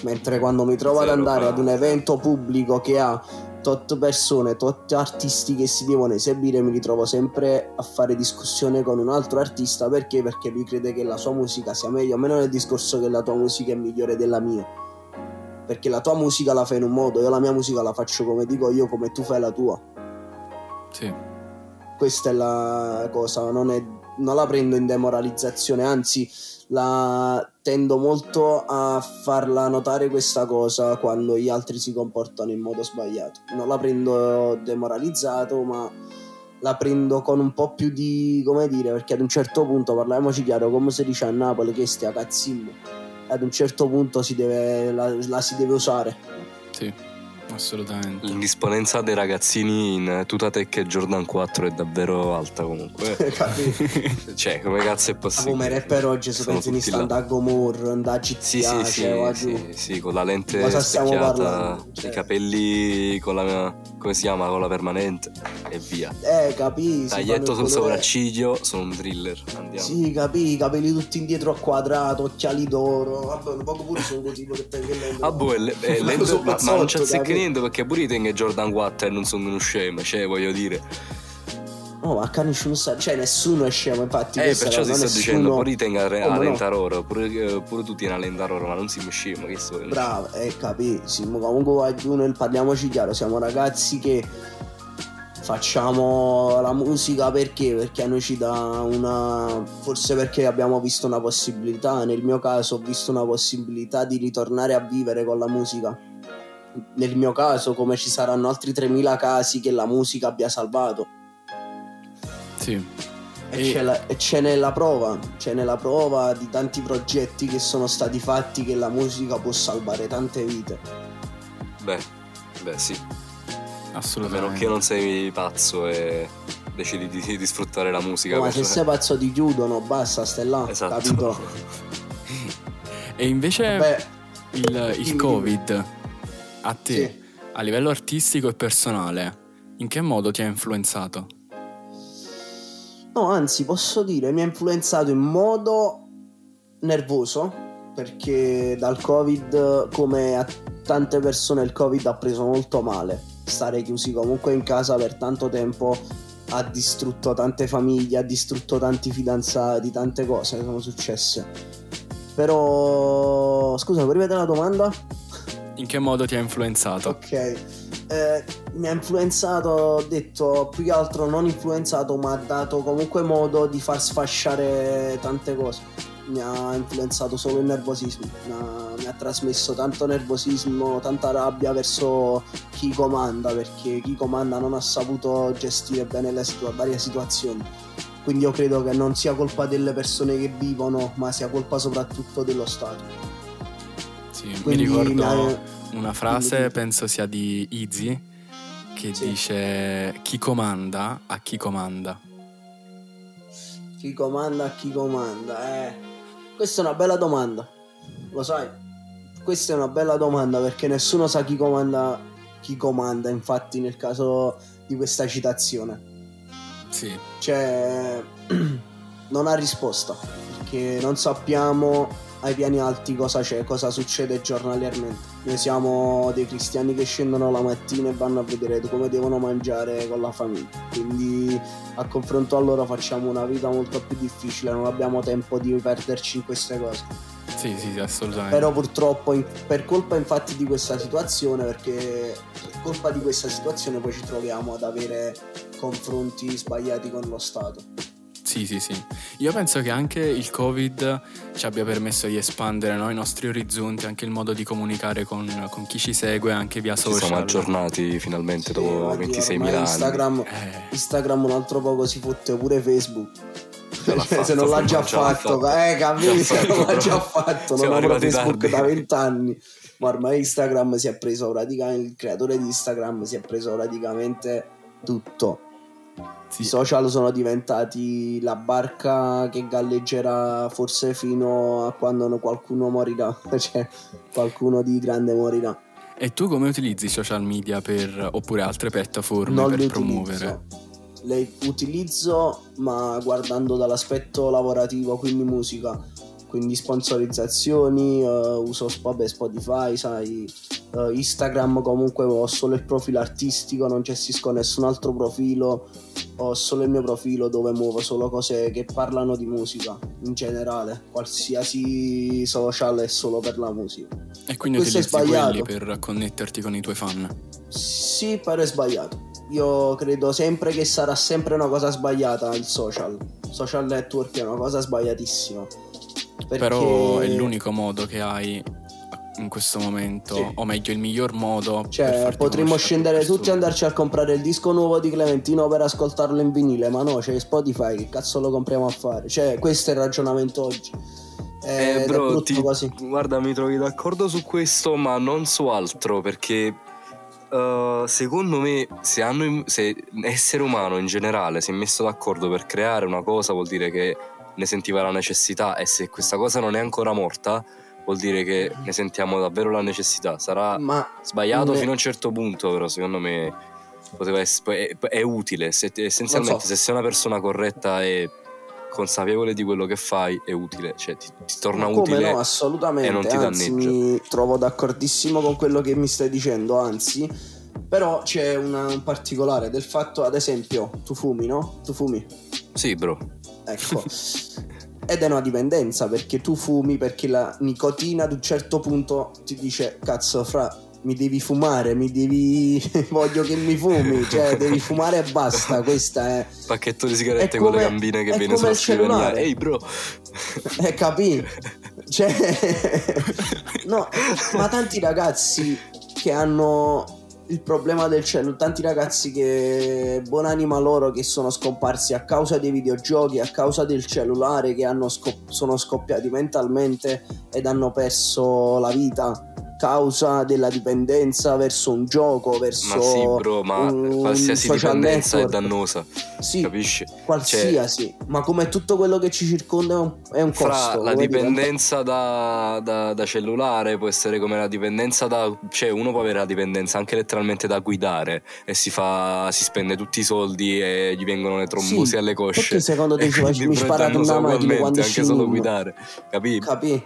mentre quando mi trovo Zero ad andare ad un evento pubblico che ha tot persone, tot artisti che si devono esibire, mi ritrovo sempre a fare discussione con un altro artista perché? Perché lui crede che la sua musica sia meglio, a me non è il discorso che la tua musica è migliore della mia. Perché la tua musica la fai in un modo, io la mia musica la faccio come dico io, come tu fai la tua. Sì. Questa è la cosa, non, è, non la prendo in demoralizzazione, anzi la tendo molto a farla notare questa cosa quando gli altri si comportano in modo sbagliato. Non la prendo demoralizzato, ma la prendo con un po' più di come dire, perché ad un certo punto parliamoci chiaro, come si dice a Napoli che stia cazzimmo. Ad un certo punto si deve, la, la si deve usare. Sì. Assolutamente. L'indisponenza dei ragazzini in tuta tech e Jordan 4 è davvero alta comunque. cioè, come cazzo è possibile? come rapper oggi se pensi in sta da Gomor, da GTA, sì, sì, sì, cioè, sì, sì, con la lente specchiata, cioè. i capelli con la come si chiama, la permanente e via. Eh, capisci. Taglietto sul sopracciglio, sono un thriller, andiamo. Sì, capì, i capelli tutti indietro a quadrato, occhiali d'oro, vabbè, un po' pure sono così che te Ah, boh, è, è lento, ma, ma non c'è niente perché pure io tengo Jordan 4 e non sono uno scemo, cioè, voglio dire. No, ma qua nessuno sa, cioè nessuno è scemo, infatti. Eh, perciò ti sto nessuno... dicendo, pure io tengo a, a lentare pure, eh, pure tu tieni a lentare oro, ma non siamo scemo, che so. Bravo, eh, capissimo. Comunque, parliamoci chiaro, siamo ragazzi che facciamo la musica perché? Perché a noi ci dà una. Forse perché abbiamo visto una possibilità. Nel mio caso ho visto una possibilità di ritornare a vivere con la musica. Nel mio caso, come ci saranno altri 3000 casi che la musica abbia salvato. Sì. E, e... C'è, la, e c'è nella prova, c'è nella prova di tanti progetti che sono stati fatti che la musica può salvare tante vite. Beh, beh sì. Assolutamente. A meno che non sei pazzo e decidi di, di sfruttare la musica. No, ma se sei pazzo ti chiudono, basta, stai là, esatto. capito? e invece Beh, il, il Covid a te, sì. a livello artistico e personale, in che modo ti ha influenzato? No, anzi, posso dire, mi ha influenzato in modo nervoso, perché dal Covid, come a tante persone, il Covid ha preso molto male. Stare chiusi comunque in casa per tanto tempo ha distrutto tante famiglie, ha distrutto tanti fidanzati, tante cose che sono successe. Però, scusa, puoi ripetere la domanda? In che modo ti ha influenzato? Ok eh, mi ha influenzato, ho detto più che altro non influenzato, ma ha dato comunque modo di far sfasciare tante cose. Mi ha influenzato solo il nervosismo, mi ha, mi ha trasmesso tanto nervosismo, tanta rabbia verso chi comanda, perché chi comanda non ha saputo gestire bene le situ- varie situazioni. Quindi io credo che non sia colpa delle persone che vivono, ma sia colpa soprattutto dello Stato. Sì, Quindi mi ricordo... Ha, una frase, penso sia di Easy, che sì. dice chi comanda a chi comanda. Chi comanda a chi comanda, eh. Questa è una bella domanda, lo sai? Questa è una bella domanda perché nessuno sa chi comanda chi comanda, infatti nel caso di questa citazione. Sì. Cioè, non ha risposta perché non sappiamo ai piani alti cosa c'è, cosa succede giornaliamente. Noi siamo dei cristiani che scendono la mattina e vanno a vedere come devono mangiare con la famiglia. Quindi a confronto a loro facciamo una vita molto più difficile, non abbiamo tempo di perderci in queste cose. Sì, sì, sì, assolutamente. Però purtroppo in- per colpa infatti di questa situazione, perché per colpa di questa situazione poi ci troviamo ad avere confronti sbagliati con lo Stato. Sì, sì, sì. Io penso che anche il Covid ci abbia permesso di espandere no, i nostri orizzonti, anche il modo di comunicare con, con chi ci segue anche via Ci social. siamo aggiornati finalmente Sì, dopo oddio, 26.000 ormai anni. Instagram, Eh. Instagram un altro poco si fotte pure Facebook. Cioè, fatto, se non l'ha già fatto, fatto. eh, capito? Se non l'ha già fatto, Siamo non arrivati Facebook tardi. da vent'anni. Ma ormai Instagram si è preso praticamente, il creatore di Instagram si è preso praticamente tutto. I social sono diventati la barca che galleggerà forse fino a quando no- qualcuno morirà, cioè qualcuno di grande morirà. E tu come utilizzi i social media per, oppure altre piattaforme non per promuovere? Le utilizzo ma guardando dall'aspetto lavorativo, quindi musica, quindi sponsorizzazioni, eh, uso vabbè, Spotify, sai, eh, Instagram comunque ho solo il profilo artistico, non gestisco nessun altro profilo, ho solo il mio profilo dove muovo solo cose che parlano di musica in generale, qualsiasi social è solo per la musica. E quindi Questo utilizzi quelli per connetterti con i tuoi fan? Sì, però è sbagliato. Io credo sempre che sarà sempre una cosa sbagliata il social. Social network è una cosa sbagliatissima. Perché... Però è l'unico modo che hai in questo momento, Sì. o meglio il miglior modo. Cioè, potremmo scendere tutti e andarci a comprare il disco nuovo di Clementino per ascoltarlo in vinile, ma no, c'è Spotify, che cazzo lo compriamo a fare? Cioè, questo è il ragionamento oggi. Ed Eh, è bro, brutto ti- così. guarda, mi trovi d'accordo su questo, ma non su altro, perché eh, secondo me se, hanno, se essere umano in generale si è messo d'accordo per creare una cosa vuol dire che ne sentiva la necessità e se questa cosa non è ancora morta vuol dire che ne sentiamo davvero la necessità. Sarà Ma sbagliato ne- fino a un certo punto, però secondo me poteva essere, è, è utile. Se- essenzialmente, so. se sei una persona corretta e consapevole di quello che fai, è utile. Cioè, ti, ti torna utile. no, assolutamente. e non ti anzi, danneggia. mi trovo d'accordissimo con quello che mi stai dicendo, anzi. Però c'è una- un particolare del fatto, ad esempio, tu fumi, no? Tu fumi. Sì, bro. Ecco. Ed è una dipendenza perché tu fumi perché la nicotina ad un certo punto ti dice cazzo fra mi devi fumare, mi devi voglio che mi fumi, cioè devi fumare e basta, questa è Pacchetto di sigarette È con le come- gambine che viene come sulla cellulare. Ehi, bro. Eh, capì? Cioè, no, ma tanti ragazzi che hanno il problema del cellulare, tanti ragazzi che, buonanima loro, che sono scomparsi a causa dei videogiochi, a causa del cellulare, che hanno scop- sono scoppiati mentalmente ed hanno perso la vita. Causa della dipendenza verso un gioco, verso Ma sì, bro, ma qualsiasi dipendenza network. è dannosa. Sì, Capisci? qualsiasi, ma come tutto quello che ci circonda è un, costo. la dipendenza da, da- da cellulare può essere come la dipendenza da. cioè, uno può avere la dipendenza anche letteralmente da guidare e si fa. si spende tutti i soldi e gli vengono le trombosi Sì, alle cosce. perché secondo te mi sparate una macchina quando anche solo guidare. Capì? Capì?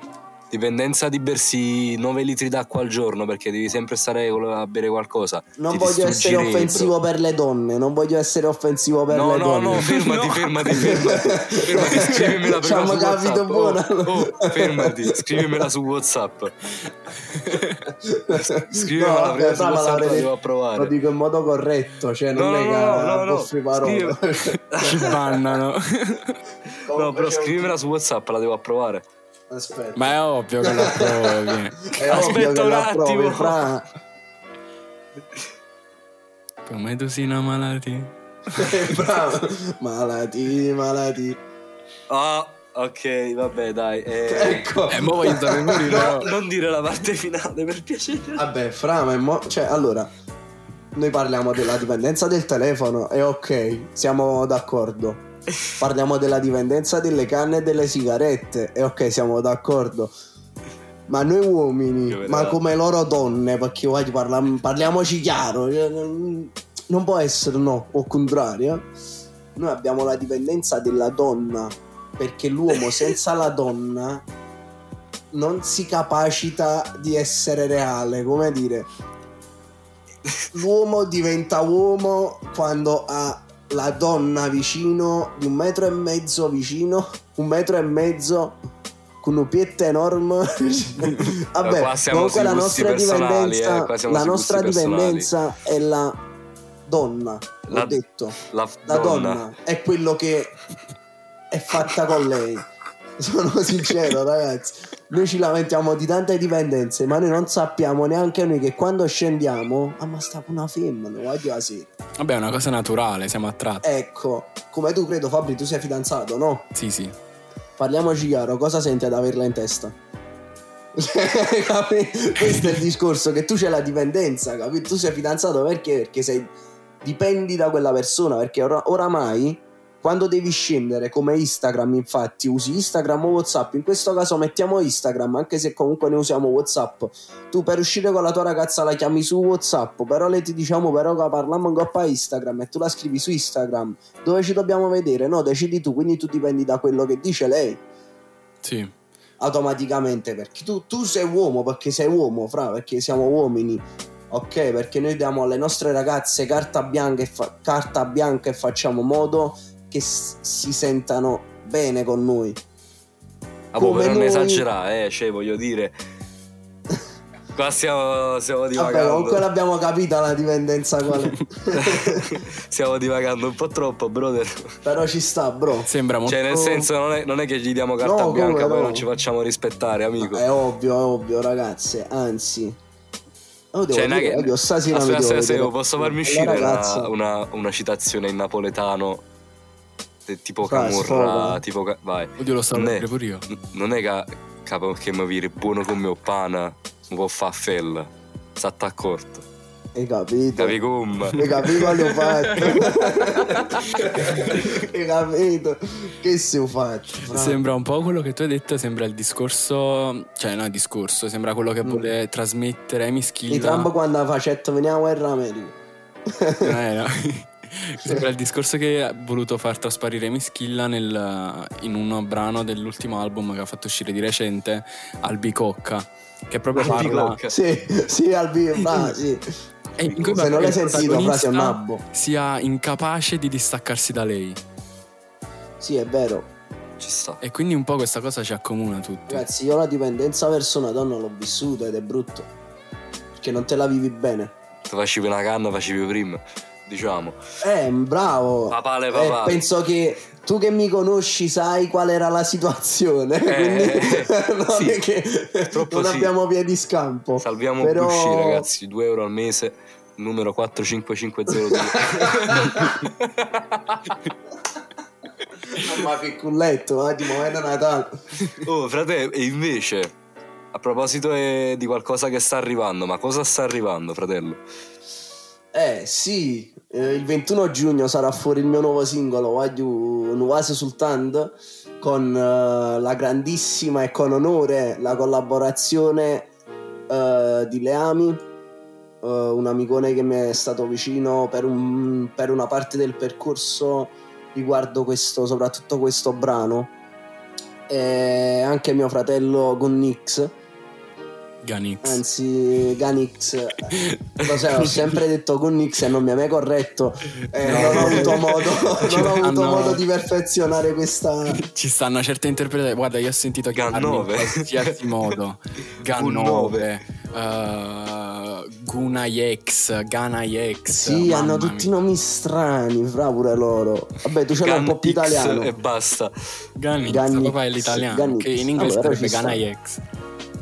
Dipendenza di bersi 9 litri d'acqua al giorno perché devi sempre stare a bere qualcosa. Non Ti voglio essere offensivo per le donne, non voglio essere offensivo per No, le no, donne. no, fermati, No. fermati, fermati, fermati, scrivimela Ci prima hanno su capito buona. Oh, oh, fermati, scrivimela su WhatsApp. Scrivimela No, prima su WhatsApp, la devo Lo approvare. dico in modo corretto, cioè non No, è che no, no, no, parole. Ci bannano. No, però scrivimela su WhatsApp, la devo approvare. Aspetta. Ma è ovvio che lo provi. È Aspetta ovvio che un attimo. fra. Come tu sei una malattia. Bravo. Malati, malati. Ah, ok, vabbè, dai. eh, Ecco. E mo voglio però. non dire la parte finale, per piacere. Vabbè, fra, ma è mo- cioè, allora, noi parliamo della dipendenza del telefono e ok, siamo d'accordo. Parliamo della dipendenza delle canne e delle sigarette e ok, siamo d'accordo. Ma noi uomini, ma come loro donne, perché parliamoci chiaro, non non può essere no, o contrario. Noi abbiamo la dipendenza della donna, perché l'uomo senza la donna non si capacita di essere reale, come dire. L'uomo diventa uomo quando ha la donna vicino, di un metro e mezzo vicino, un metro e mezzo con un pietto enorme. Vabbè, comunque la nostra personali, dipendenza, eh, la nostra dipendenza è la donna, La- l'ho detto. La, La donna. donna. è quello che è fatta con lei. Sono sincero, ragazzi. Noi ci lamentiamo di tante dipendenze, ma noi non sappiamo neanche noi che quando scendiamo, ah, ma sta una femmina, guarda la sera. Vabbè, è una cosa naturale, siamo attratti. Ecco, come tu credo, Fabri, tu sei fidanzato, no? Sì, sì. Parliamoci chiaro, cosa senti ad averla in testa? Questo è il discorso, che tu c'hai la dipendenza, capi? Tu sei fidanzato perché? Perché sei, dipendi da quella persona, perché ora- oramai quando devi scendere come Instagram, infatti, usi Instagram o Whatsapp, in questo caso mettiamo Instagram, anche se comunque ne usiamo Whatsapp. Tu per uscire con la tua ragazza la chiami su Whatsapp, però le ti diciamo però che parliamo in coppa Instagram e tu la scrivi su Instagram. Dove ci dobbiamo vedere? No, decidi tu, quindi tu dipendi da quello che dice lei Sì. automaticamente perché tu, tu sei uomo perché sei uomo fra perché siamo uomini ok perché noi diamo alle nostre ragazze carta bianca e, fa- carta bianca e facciamo modo che si sentano bene con noi Ah, boh, per non noi- esagerare, eh, cioè, voglio dire. Qua stiamo, stiamo vabbè divagando. comunque l'abbiamo capita la dipendenza qual è stiamo divagando un po' troppo, brother. però ci sta bro Sembra molto... Cioè, nel senso, non è, non è che gli diamo carta No, come bianca, poi no? non ci facciamo rispettare, amico. è ovvio è ovvio ragazze anzi Oh, devo Cioè, dire, che- oddio, stasera Aspetta, aspetta, posso farmi uscire una, una- una citazione in napoletano? Tipo Vai, Camurra, sfoga. tipo. ca- Vai. Oddio, lo so Non è- dire pure io. Non è che capo che mi dire buono come mio pana, mi può fare fella. Sta accorto. hai capito Capi come? Hai capito quale ho fatto? Hai capito? Che si ho fatto? Sembra un po' quello che tu hai detto, sembra il discorso, cioè no il discorso, sembra quello che vuole trasmettere Amy Di Schilla. Trump quando ha facetto venire a guerra America. Eh, no. Sembra il discorso che ha voluto far trasparire Mischilla nel, in un brano dell'ultimo album che ha fatto uscire di recente, Albicocca, che proprio parla... Albicocca. Sì, sì, Albi, fra, sì. e in cui Se parla non l'hai sentito, fra, sei un protagonista nabbo. sia incapace di distaccarsi da lei. Sì, è vero. Ci sta. E quindi un po' questa cosa ci accomuna tutti. Ragazzi, io la dipendenza verso una donna l'ho vissuta ed è brutto. Perché non te la vivi bene. Tu facevi una canna, facevi prima. Diciamo. Eh, bravo. Papale, Eh, papale. penso che tu che mi conosci sai qual era la situazione. Eh, quindi non sì. è che Purtroppo non sì. abbiamo via di scampo. Salviamo Però... Busci, ragazzi. 2 euro al mese. Numero 45502. Ma che culletto, eh, di momento Natale. oh, frate, e invece, a proposito eh, di qualcosa che sta arrivando, ma cosa sta arrivando, fratello? Eh sì, eh, il 21 giugno sarà fuori il mio nuovo singolo, Wagyu Nuase Sultan, con eh, la grandissima e con onore la collaborazione eh, di Leami, eh, un amicone che mi è stato vicino per, un- per una parte del percorso riguardo questo, soprattutto questo brano. E anche mio fratello Gunnix, Ganix. anzi Ganix lo sai ho sempre detto Gunnix e non mi ha mai corretto Eh, non ho avuto modo non ho avuto modo di perfezionare questa Ci stanno certe interpretazioni. Guarda, io ho sentito chiamarmi in Gannove. qualsiasi modo. Gannove, uh, Gunayex, Ganayex. sì mamma hanno mia. tutti nomi strani fra pure loro vabbè tu ce l'hai un po' più Gan italiano E basta. Ganix, Gannix, papà è l'italiano, Gannix. che in inglese Allora, sarebbe ci sta.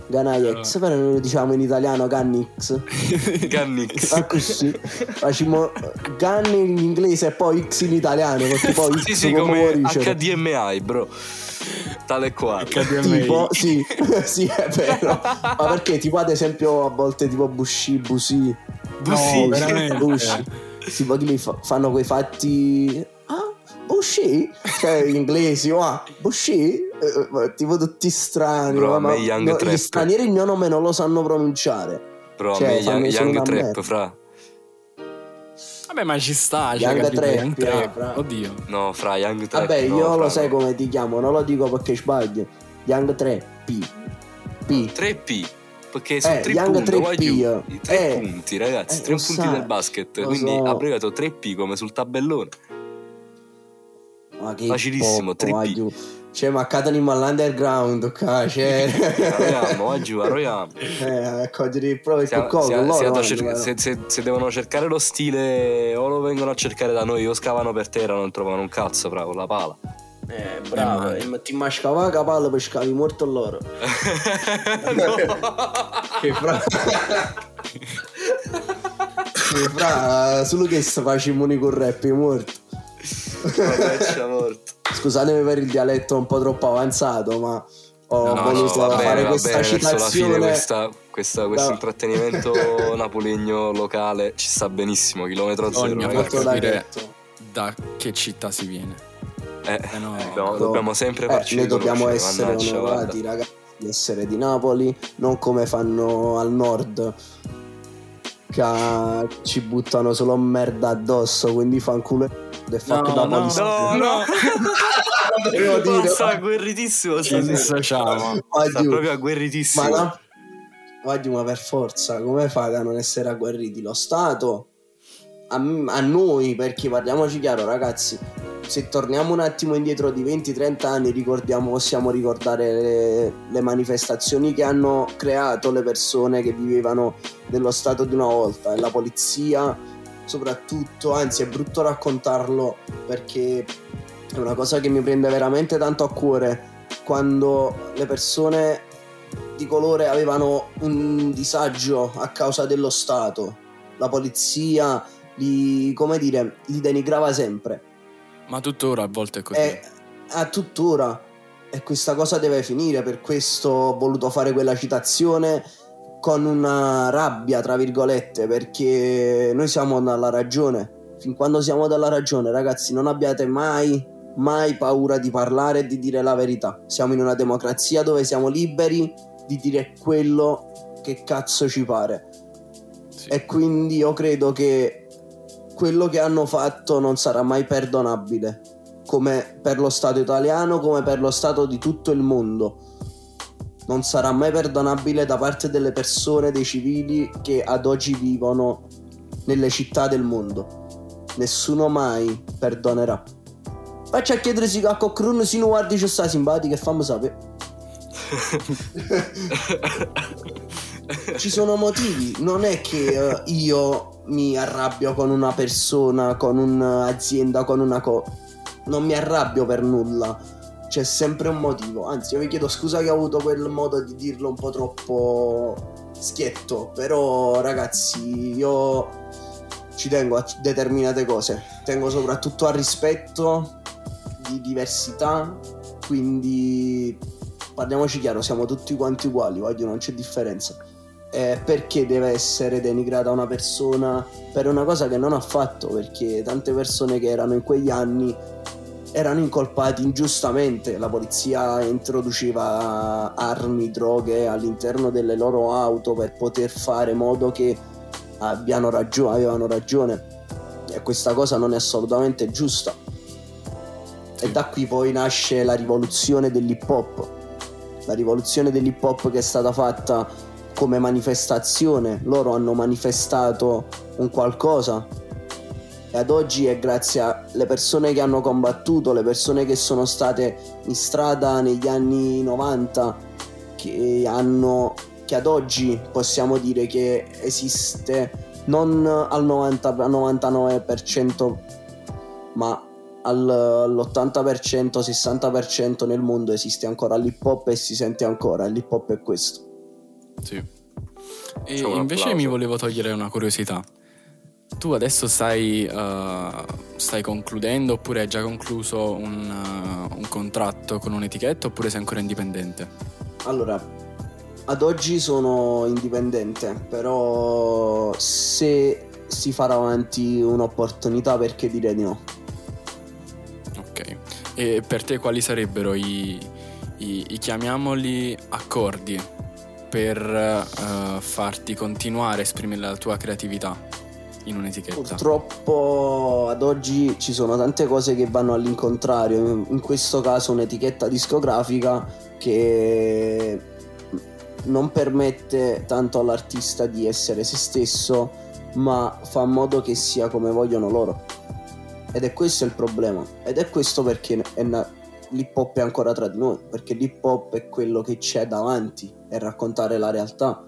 Ganayex. Ganayex però noi lo diciamo in italiano Gannix Gannix. ah così facciamo Gan in inglese e poi X in italiano perché poi sì, X sì, come come riceve. HDMI, bro. Tale e quale. Tipo, sì, sì, è vero. Ma perché tipo ad esempio a volte tipo Bushi, Busi, Bussi. No, veramente. Bushi, tipo che li fa- fanno quei fatti ah, Bushi? Cioè gli inglesi, ah, Bushi? Eh, eh, tipo tutti strani, Bro, a ma me Young no, Trap. gli stranieri il mio nome non lo sanno pronunciare. Bro, a Cioè, me fanno Young, Trap, merda. fra. Vabbè, ma ci sta, cioè, Young capito? Trap, Young eh, Trap. fra. Oddio. No, fra Young Trap. Vabbè, no, io fra, lo no. sai come ti chiamo, non lo dico perché sbaglio. Young 3 P. 3P. 3P. Perché sono Eh, tre Young punti, poi 3P, giù, i tre eh, punti, ragazzi, eh, tre punti sai, del basket. lo Quindi so. ha abbreviato 3P come sul tabellone. Ma che Facilissimo, poppo, 3P. Giù. Cioè, ma Academy all'underground, ok? Cioè, Arroiamo, va giù, arroiamo. eh, cogliere il proprio Se, il se- se- vanno, cerca- però. se- se- se devono cercare lo stile o lo vengono a cercare da noi o scavano per terra non trovano un cazzo fra con la pala Eh, bravo, Eh, e ma ti mascava la palla per scavi morto loro. Che fra... che fra, solo che sta facendo con rap è morto. Vabbè, c'è morto. Scusatemi per il dialetto un po' troppo avanzato, ma ho No, no, voluto va bene, fare va questa citazione. questa, questa- questo Da- intrattenimento napolegno locale ci sta benissimo chilometro zero Ogni da capire da che città si viene. Eh, Eh no, dobbiamo, dobbiamo sempre Eh, farci noi dobbiamo essere onorati, ragazzi, di essere di Napoli, non come fanno al nord. Che ci buttano solo merda addosso, quindi fanculo e the fuck No, da no. No, no, Devo dire, sta agguerritissimo ci stasera. dissociamo. ma Sta proprio ma, agguerritissimo. no, ma giù, ma per forza, come fai a non essere agguerriti? Lo Stato a, a noi, perché parliamoci chiaro, ragazzi. Se torniamo un attimo indietro di 20-30 anni, ricordiamo, possiamo ricordare le, le manifestazioni che hanno creato le persone che vivevano nello Stato di una volta la polizia, soprattutto, anzi è brutto raccontarlo perché è una cosa che mi prende veramente tanto a cuore quando le persone di colore avevano un disagio a causa dello Stato. La polizia li, come dire, li denigrava sempre. Ma tuttora a volte è così. E a tuttora. E questa cosa deve finire. Per questo ho voluto fare quella citazione con una rabbia, tra virgolette, perché noi siamo dalla ragione. Fin quando siamo dalla ragione, ragazzi, non abbiate mai, mai paura di parlare e di dire la verità. Siamo in una democrazia dove siamo liberi di dire quello che cazzo ci pare. Sì. E quindi io credo che quello che hanno fatto non sarà mai perdonabile, come per lo Stato italiano, come per lo Stato di tutto il mondo. Non sarà mai perdonabile da parte delle persone, dei civili che ad oggi vivono nelle città del mondo. Nessuno mai perdonerà. Faccia a chiedersi a Cocrun se non guardi c'è sta simpatica e fammi sapere. Ci sono motivi, non è che eh, io mi arrabbio con una persona, con un'azienda, con una cosa. Non mi arrabbio per nulla. C'è sempre un motivo. Anzi, io vi chiedo scusa che ho avuto quel modo di dirlo un po' troppo schietto. Però, ragazzi, io ci tengo a determinate cose. Tengo soprattutto al rispetto di diversità. Quindi parliamoci chiaro, siamo tutti quanti uguali, voglio, non c'è differenza. Eh, perché deve essere denigrata una persona per una cosa che non ha fatto? Perché tante persone che erano in quegli anni erano incolpati ingiustamente. La polizia introduceva armi, droghe all'interno delle loro auto per poter fare modo che abbiano ragione, avevano ragione. E questa cosa non è assolutamente giusta. E da qui poi nasce la rivoluzione dell'hip hop. La rivoluzione dell'hip hop che è stata fatta come manifestazione. Loro hanno manifestato un qualcosa. E ad oggi è grazie alle persone che hanno combattuto, le persone che sono state in strada negli anni 90, che hanno che ad oggi possiamo dire che esiste non al 90 al 99% ma al- all'80% 60% nel mondo esiste ancora l'hip hop e si sente ancora l'hip hop è questo Sì. E invece applauso. mi volevo togliere una curiosità. Tu adesso stai, eh, stai concludendo oppure hai già concluso un, eh, un contratto con un'etichetta oppure sei ancora indipendente? allora ad oggi sono indipendente però se si farà avanti un'opportunità perché dire di no Ok. E per te quali sarebbero i, i- i chiamiamoli accordi per eh, farti continuare a esprimere la tua creatività in un'etichetta? Purtroppo ad oggi ci sono tante cose che vanno all'incontrario, in questo caso un'etichetta discografica che non permette tanto all'artista di essere se stesso, ma fa in modo che sia come vogliono loro. Ed è questo il problema. Ed è questo perché è na- l'hip hop è ancora tra di noi. Perché l'hip hop è quello che c'è davanti e raccontare la realtà.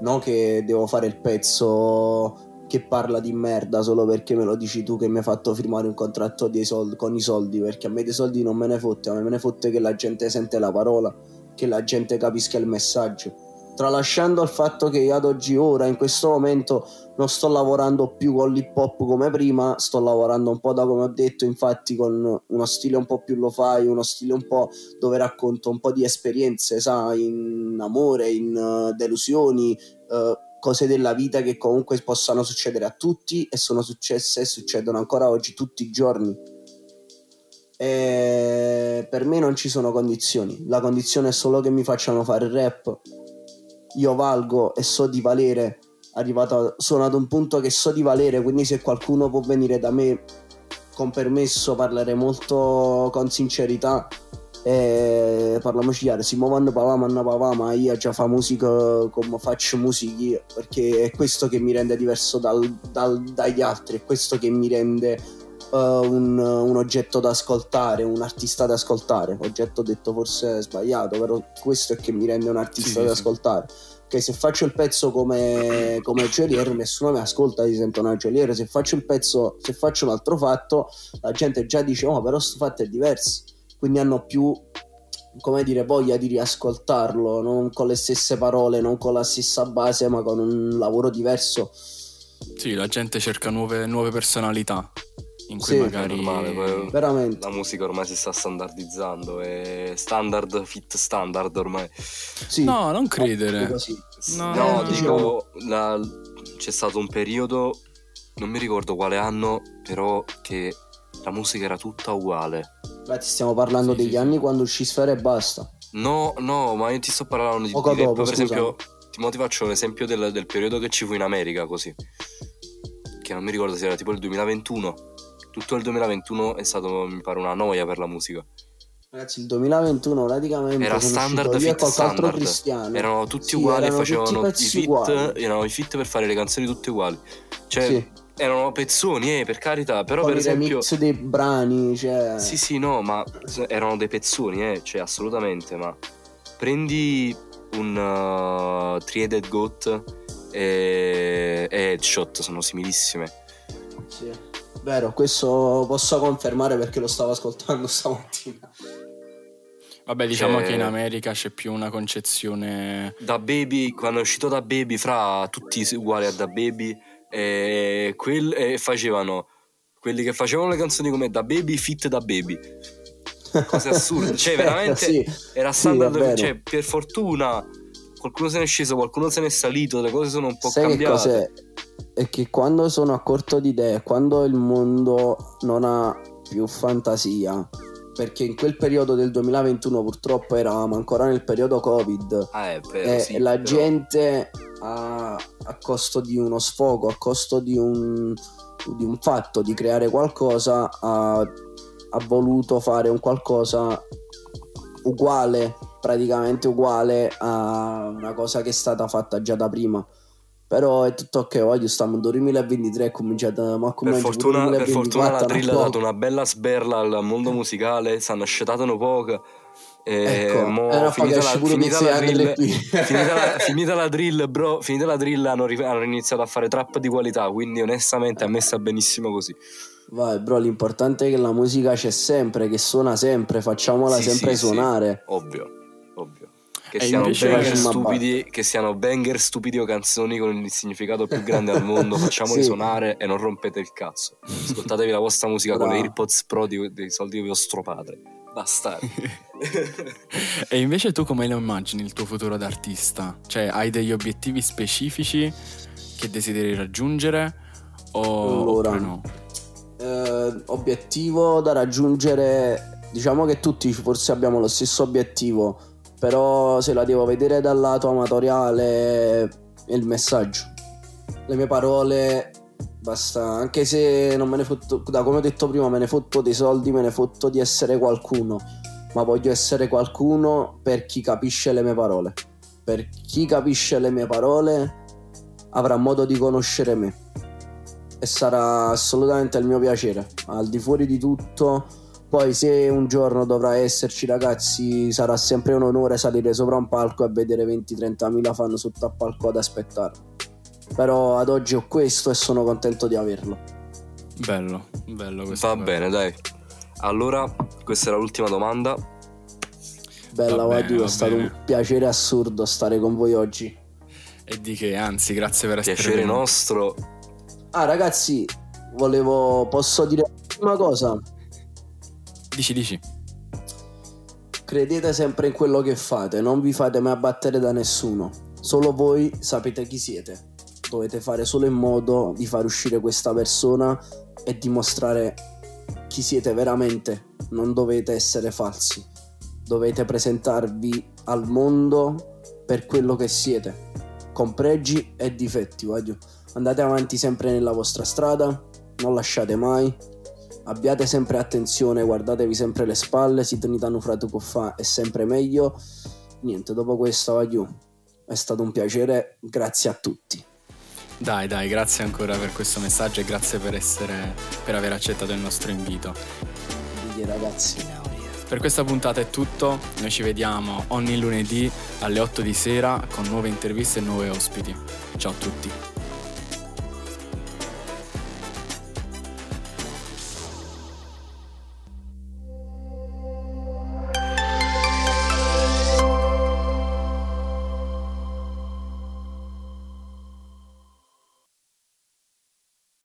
Non che devo fare il pezzo che parla di merda solo perché me lo dici tu che mi hai fatto firmare un contratto soldi, con i soldi. Perché a me dei soldi non me ne fotte, a me me ne fotte che la gente sente la parola, che la gente capisca il messaggio tralasciando il fatto che ad oggi ora in questo momento non sto lavorando più con l'hip hop come prima sto lavorando un po' da come ho detto infatti con uno stile un po' più lo fai uno stile un po' dove racconto un po' di esperienze sai in amore in uh, delusioni uh, cose della vita che comunque possano succedere a tutti e sono successe e succedono ancora oggi tutti i giorni. E per me non ci sono condizioni la condizione è solo che mi facciano fare rap io valgo e so di valere, arrivato, sono ad un punto che so di valere, quindi se qualcuno può venire da me con permesso parlerei molto con sincerità e parliamoci chiaro, si muovono papà, manna papà, ma io già fa musica come faccio musica io, perché è questo che mi rende diverso dal, dal, dagli altri, è questo che mi rende uh, un, un, oggetto da ascoltare, un artista da ascoltare. Oggetto detto forse sbagliato, però questo è che mi rende un artista sì, da sì. ascoltare. Che se faccio il pezzo come, come gioielliere, nessuno mi ascolta, si sento una gioielliere. Se faccio il pezzo, se faccio un altro fatto, la gente già dice: Oh, però questo fatto è diverso. Quindi hanno più come dire, voglia di riascoltarlo, non con le stesse parole, non con la stessa base, ma con un lavoro diverso. Sì, la gente cerca nuove, nuove personalità in cui sì, magari normale, veramente. la musica ormai si sta standardizzando è standard fit standard ormai. Sì. no non credere. No, no dico la, c'è stato un periodo non mi ricordo quale anno però che la musica era tutta uguale. Beh, stiamo parlando sì, degli sì, anni quando uscì Sfera e basta. No no ma io ti sto parlando di, Poco di dopo, per esempio ti, ti faccio un esempio del, del periodo che ci fu in America così. Che non mi ricordo se era tipo il 2021 tutto il 2021 è stato, mi pare, una noia per la musica. Ragazzi, il 2021 praticamente era standard fit standard. Cristiano. Erano tutti sì, uguali e facevano i fit, uguali. erano i fit per fare le canzoni tutte uguali. Cioè, sì. erano pezzoni, eh, per carità, però Con per esempio remix dei brani, cioè Sì, sì, no, ma erano dei pezzoni, eh, cioè assolutamente, ma prendi un uh, Trieded Goat e, e Headshot, sono similissime. Sì. Vero, questo posso confermare perché lo stavo ascoltando stamattina. Vabbè, diciamo cioè, che in America c'è più una concezione. Da Baby, quando è uscito da Baby, fra tutti uguali a Da Baby, e, quel, e facevano quelli che facevano le canzoni come Da Baby, fit da Baby. Cose assurde, cioè veramente sì, era standard. Sì, cioè, per fortuna qualcuno se ne è sceso, qualcuno se ne è salito, le cose sono un po' Sai cambiate. È che quando sono a corto di idee, quando il mondo non ha più fantasia, perché in quel periodo del 2021 purtroppo eravamo ancora nel periodo Covid ah, vero, e sì, la però... gente a, a, costo di uno sfogo, a costo di un, di un fatto, di creare qualcosa, ha, ha voluto fare un qualcosa uguale, praticamente uguale a una cosa che è stata fatta già da prima. Però è tutto ok, voglio stiamo nel 2023 è cominciato ma come per fortuna, per fortuna la drill ha dato una bella sberla al mondo musicale, stanno ascetatano poco. E ecco, mo, finita, la, finita, la drill, finita, la, finita, la, drill, bro, finita la drill hanno, hanno, iniziato a fare trap di qualità, quindi onestamente a me sta benissimo così. Vai, bro, l'importante è che la musica c'è sempre, che suona sempre, facciamola sì, sempre sì, suonare. Sì, ovvio, Che siano, banger stupidi, che siano banger stupidi o canzoni con il significato più grande al mondo, facciamoli sì. suonare e non rompete il cazzo. Ascoltatevi la vostra musica Bravo. con le AirPods Pro di, dei soldi che vi ho stropate. Bastardi. e invece tu come lo immagini il tuo futuro d'artista? Cioè, hai degli obiettivi specifici che desideri raggiungere o allora, no? Eh, obiettivo da raggiungere, diciamo che tutti forse abbiamo lo stesso obiettivo però se la devo vedere dal lato amatoriale il messaggio. Le mie parole basta, anche se non me ne fotto, da come ho detto prima, me ne fotto dei soldi, me ne fotto di essere qualcuno, ma voglio essere qualcuno per chi capisce le mie parole. per chi capisce le mie parole avrà modo di conoscere me e sarà assolutamente il mio piacere. Al di fuori di tutto, poi se un giorno dovrà esserci ragazzi, sarà sempre un onore salire sopra un palco e vedere 20-30 mila fan sotto a palco ad aspettare. Però ad oggi ho questo e sono contento di averlo. Bello, bello questo. Va bene, dai. Allora, questa era l'ultima domanda. Bella, va è stato bene. un piacere assurdo stare con voi oggi. E di che, anzi, grazie per essere Piacere venuto. nostro. Ah, ragazzi, volevo. Posso dire una cosa? Dici, dici. Credete sempre in quello che fate, non vi fate mai abbattere da nessuno. Solo voi sapete chi siete. Dovete fare solo in modo di far uscire questa persona e dimostrare chi siete veramente. Non dovete essere falsi. Dovete presentarvi al mondo per quello che siete, con pregi e difetti. Voglio. Andate avanti sempre nella vostra strada, non lasciate mai. Abbiate sempre attenzione, guardatevi sempre le spalle, si tenitano frate che fa è sempre meglio. Niente, dopo questo, voglio. È stato un piacere, grazie a tutti. Dai, dai, grazie ancora per questo messaggio e grazie per, essere, per aver accettato il nostro invito. Quindi, ragazzi. Per questa puntata è tutto, noi ci vediamo ogni lunedì alle 8 di sera con nuove interviste e nuovi ospiti. Ciao a tutti.